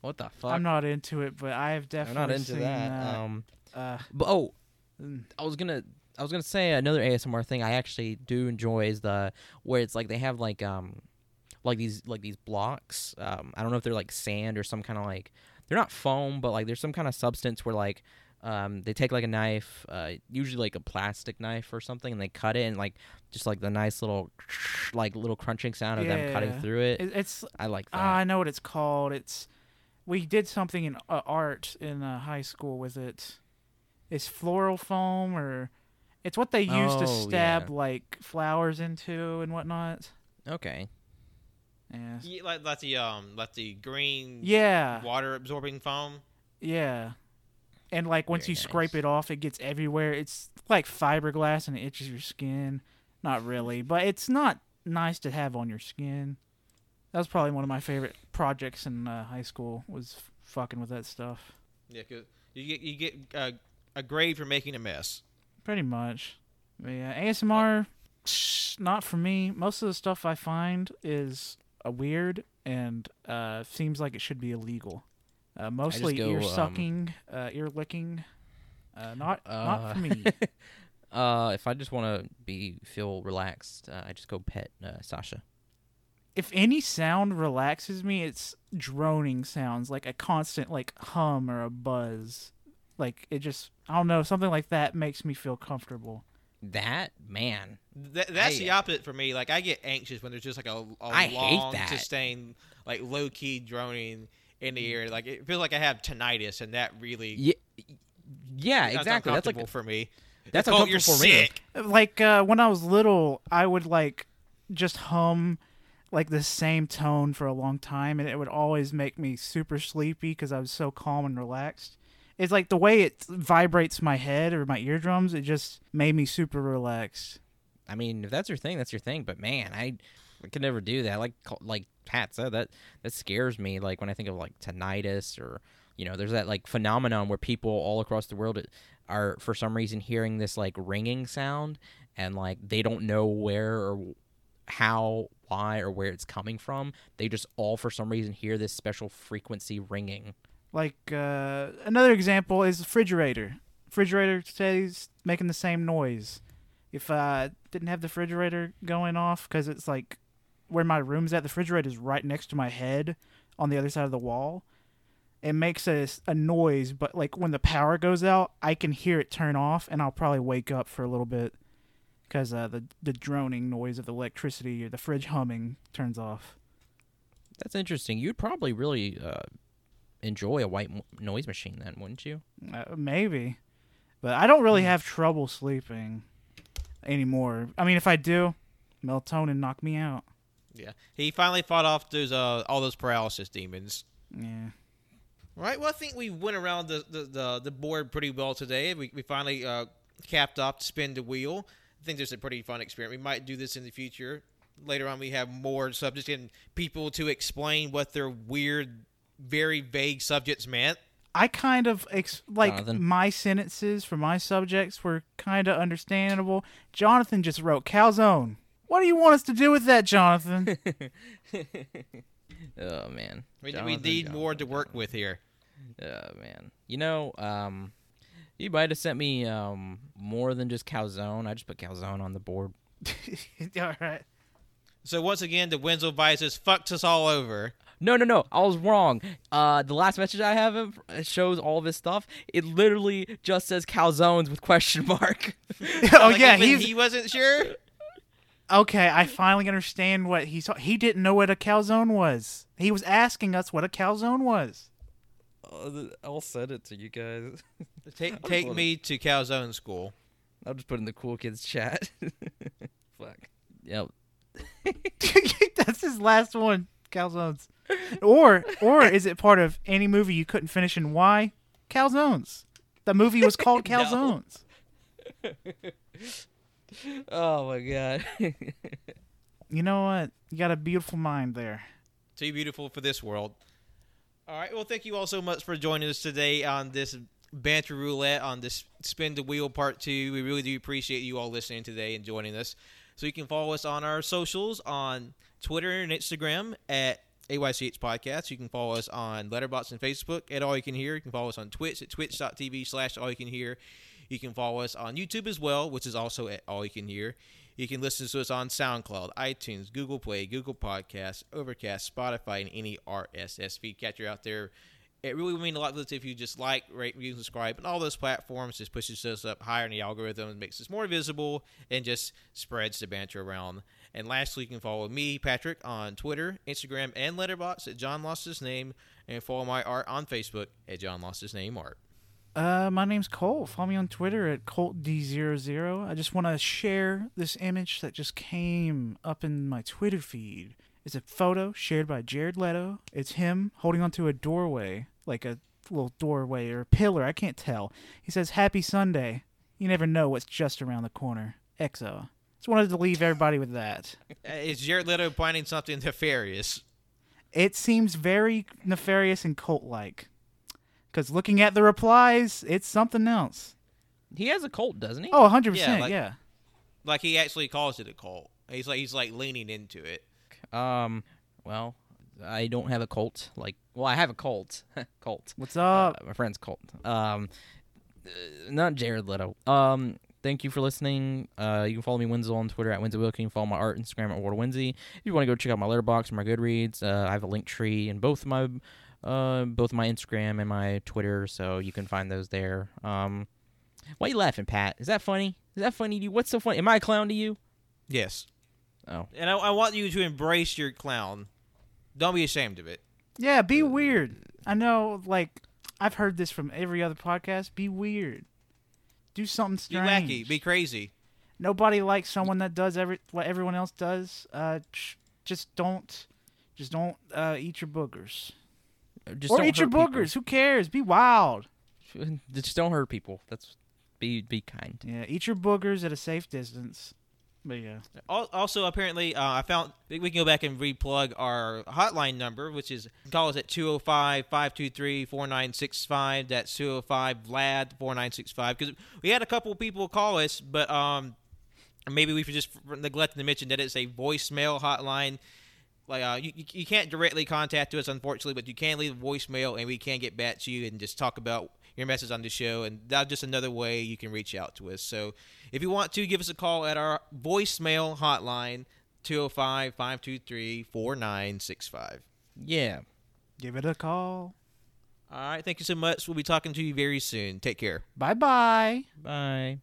[SPEAKER 3] What the fuck?
[SPEAKER 2] I'm not into it, but I have
[SPEAKER 3] I'm
[SPEAKER 2] definitely
[SPEAKER 3] not into
[SPEAKER 2] seen
[SPEAKER 3] that. Um,
[SPEAKER 2] uh,
[SPEAKER 3] but oh,
[SPEAKER 2] mm.
[SPEAKER 3] I was gonna I was gonna say another ASMR thing I actually do enjoy is the where it's like they have like um like these like these blocks. Um, I don't know if they're like sand or some kind of like they're not foam, but like there's some kind of substance where like um they take like a knife, uh usually like a plastic knife or something, and they cut it and like just like the nice little like little crunching sound of them cutting
[SPEAKER 2] Yeah.
[SPEAKER 3] through it.
[SPEAKER 2] it, it's
[SPEAKER 3] I like that.
[SPEAKER 2] Ah, I know what it's called. It's we did something in uh, art in uh, high school with it. It's floral foam, or it's what they use to
[SPEAKER 3] Oh,
[SPEAKER 2] stab
[SPEAKER 3] yeah.
[SPEAKER 2] like flowers into and whatnot.
[SPEAKER 3] okay.
[SPEAKER 2] Yeah.
[SPEAKER 1] yeah, like, like the um like the green
[SPEAKER 2] Yeah.
[SPEAKER 1] water absorbing foam
[SPEAKER 2] Yeah. And like once
[SPEAKER 3] Very
[SPEAKER 2] you scrape it off, it gets everywhere. It's like fiberglass and it itches your skin. Not really, but it's not nice to have on your skin. That was probably one of my favorite projects in uh, high school. Was f- fucking with that stuff.
[SPEAKER 1] yeah 'cause you get you get uh, a grade for making a mess
[SPEAKER 2] Pretty much. But yeah, ASMR, psh, not for me. Most of the stuff I find is uh, weird and uh, seems like it should be illegal. Uh, mostly
[SPEAKER 3] go,
[SPEAKER 2] ear
[SPEAKER 3] um,
[SPEAKER 2] sucking, uh, ear licking. Uh, not not
[SPEAKER 3] Uh,
[SPEAKER 2] for me.
[SPEAKER 3] Uh, if I just want to be feel relaxed, uh, I just go pet uh, Sasha.
[SPEAKER 2] if any sound relaxes me, it's droning sounds, like a constant like hum or a buzz. Like it just I don't know, something like that makes me feel comfortable.
[SPEAKER 3] That man,
[SPEAKER 1] Th- that's
[SPEAKER 3] I-
[SPEAKER 1] the opposite for me. Like I get anxious when there's just like a, a
[SPEAKER 3] I hate
[SPEAKER 1] long,
[SPEAKER 3] that.
[SPEAKER 1] sustained, like low key droning in the ear. Like it feels like I have tinnitus, and that really
[SPEAKER 3] yeah, yeah,
[SPEAKER 1] that's
[SPEAKER 3] exactly. That's like
[SPEAKER 1] uncomfortable for me.
[SPEAKER 3] that's
[SPEAKER 1] It's called you're
[SPEAKER 3] uncomfortable for me.
[SPEAKER 1] sick.
[SPEAKER 2] Like uh, when I was little, I would like just hum like the same tone for a long time, and it would always make me super sleepy because I was so calm and relaxed. It's like the way it vibrates my head or my eardrums. It just made me super relaxed.
[SPEAKER 3] I mean, if that's your thing, that's your thing. But man, I, I could never do that. Like like Pat said, that that scares me. Like when I think of like tinnitus or you know, there's that like phenomenon where people all across the world are for some reason hearing this like ringing sound and like they don't know where or how, why, or where it's coming from. They just all for some reason hear this special frequency ringing.
[SPEAKER 2] Like uh, another example is refrigerator. Refrigerator stays making the same noise. If I didn't have the refrigerator going off, because it's like where my room's at, the refrigerator is right next to my head on the other side of the wall. It makes a, a noise, but like when the power goes out, I can hear it turn off, and I'll probably wake up for a little bit because uh, the the droning noise of the electricity or the fridge humming turns off.
[SPEAKER 3] That's interesting. You'd probably really uh, enjoy a white noise machine then, wouldn't you?
[SPEAKER 2] Uh, maybe, but I don't really have trouble sleeping anymore. I mean, if I do, melatonin knock me out.
[SPEAKER 1] Yeah, he finally fought off those uh all those paralysis demons.
[SPEAKER 2] Yeah.
[SPEAKER 1] Right. Well, I think we went around the the, the, the board pretty well today. We, we finally uh, capped off to spin the wheel. I think this is a pretty fun experiment. We might do this in the future. Later on, we have more subjects and people to explain what their weird, very vague subjects meant.
[SPEAKER 2] I kind of ex- like
[SPEAKER 3] Jonathan.
[SPEAKER 2] my sentences for my subjects were kind of understandable. Jonathan just wrote calzone. What do you want us to do with that, Jonathan?
[SPEAKER 3] Oh man,
[SPEAKER 1] We, we
[SPEAKER 3] Jonathan,
[SPEAKER 1] need more to
[SPEAKER 3] Jonathan,
[SPEAKER 1] work with here.
[SPEAKER 3] Oh man, you know, um, you might have sent me um more than just calzone. I just put calzone on the board.
[SPEAKER 2] All right.
[SPEAKER 1] So once again, the Wenzel Vices fucked us all over.
[SPEAKER 3] No, no, no. I was wrong. Uh, the last message I have it shows all this stuff. It literally just says calzones with question mark.
[SPEAKER 2] oh
[SPEAKER 1] Like,
[SPEAKER 2] yeah,
[SPEAKER 1] he wasn't sure.
[SPEAKER 2] Okay. I finally understand what he saw. He didn't know what a calzone was. He was asking us what a calzone was.
[SPEAKER 3] Oh, I'll send it to you guys.
[SPEAKER 1] Take take me to calzone school.
[SPEAKER 3] I'll just put it in the cool kids chat. Fuck. Yep.
[SPEAKER 2] That's his last one, calzones. Or or is it part of any movie you couldn't finish and why? Calzones. The movie was called
[SPEAKER 3] No.
[SPEAKER 2] Calzones.
[SPEAKER 3] Oh my god.
[SPEAKER 2] You know what? You got a beautiful mind there.
[SPEAKER 1] Too beautiful for this world. All right. Well, thank you all so much for joining us today on this banter roulette on this spin the wheel part two. We really do appreciate you all listening today and joining us. So you can follow us on our socials on Twitter and Instagram at AYCH Podcast. You can follow us on Letterboxd and Facebook at All You Can Hear. You can follow us on Twitch at twitch.tv slash All You Can Hear. You can follow us on YouTube as well, which is also at All You Can Hear. You can listen to us on SoundCloud, iTunes, Google Play, Google Podcasts, Overcast, Spotify, and any RSS feed catcher out there. It really would mean a lot to us if you just like, rate, review, subscribe. And all those platforms just pushes us up higher in the algorithm, makes us more visible, and just spreads the banter around. And lastly, you can follow me, Patrick, on Twitter, Instagram, and Letterboxd at John Lost His Name, and follow my art on Facebook at John Lost His Name Art.
[SPEAKER 2] Uh, my name's Colt. Follow me on Twitter at ColtD00. I just want to share this image that just came up in my Twitter feed. It's a photo shared by Jared Leto. It's him holding onto a doorway, like a little doorway or a pillar. I can't tell. He says, Happy Sunday. You never know what's just around the corner. EXO. Just wanted to leave everybody with that.
[SPEAKER 1] Is Jared Leto planning something nefarious?
[SPEAKER 2] It seems very nefarious and cult like. Because looking at the replies, it's something else.
[SPEAKER 3] He has a cult, doesn't he?
[SPEAKER 2] Oh, 100%.
[SPEAKER 1] Yeah,
[SPEAKER 2] Yeah.
[SPEAKER 1] like- Like he actually calls it a cult. He's like he's like leaning into it.
[SPEAKER 3] Um. Well, I don't have a cult. Like, well, I have a cult. cult.
[SPEAKER 2] What's
[SPEAKER 3] Uh,
[SPEAKER 2] up?
[SPEAKER 3] my friend's cult. Um, uh, not Jared Leto. Um, thank you for listening. Uh, you can follow me Wenzel on Twitter at Wenzel Wilkie. You can follow my art Instagram at World of Wenzy. If you want to go check out my Letterboxd or my Goodreads, uh, I have a link tree in both of my uh, both my Instagram and my Twitter, so you can find those there. Um, why are you laughing, Pat? Is that funny? Is that funny to you? What's so funny? Am I a clown to you?
[SPEAKER 1] Yes.
[SPEAKER 3] Oh,
[SPEAKER 1] And I, I want you to embrace your clown. Don't be ashamed of it.
[SPEAKER 2] Yeah, be weird. I know, like, I've heard this from every other podcast. Be weird. Do something strange.
[SPEAKER 1] Be
[SPEAKER 2] strange.
[SPEAKER 1] wacky. Be crazy.
[SPEAKER 2] Nobody likes someone that does every what everyone else does. Uh, just don't, just don't uh, eat your boogers.
[SPEAKER 3] Just
[SPEAKER 2] or
[SPEAKER 3] don't
[SPEAKER 2] eat your
[SPEAKER 3] hurt people.
[SPEAKER 2] boogers. Who cares? Be wild.
[SPEAKER 3] Just don't hurt people. That's be be kind.
[SPEAKER 2] Yeah, eat your boogers at a safe distance. But yeah,
[SPEAKER 1] Also, apparently, uh, I found we we can go back and replug our hotline number, which is call us at 205 523 4965. That's 205 VLAD 4965. Because we had a couple people call us, but um, maybe we should just neglected to mention that it's a voicemail hotline. Like uh, you, you- you can't directly contact us, unfortunately, but you can leave a voicemail, and we can get back to you and just talk about your message on the show. And that's just another way you can reach out to us. So if you want to, give us a call at our voicemail hotline, 205 523 4965.
[SPEAKER 3] Yeah.
[SPEAKER 2] give it a call.
[SPEAKER 1] All right. Thank you so much. We'll be talking to you very soon. Take care.
[SPEAKER 2] Bye bye.
[SPEAKER 3] Bye.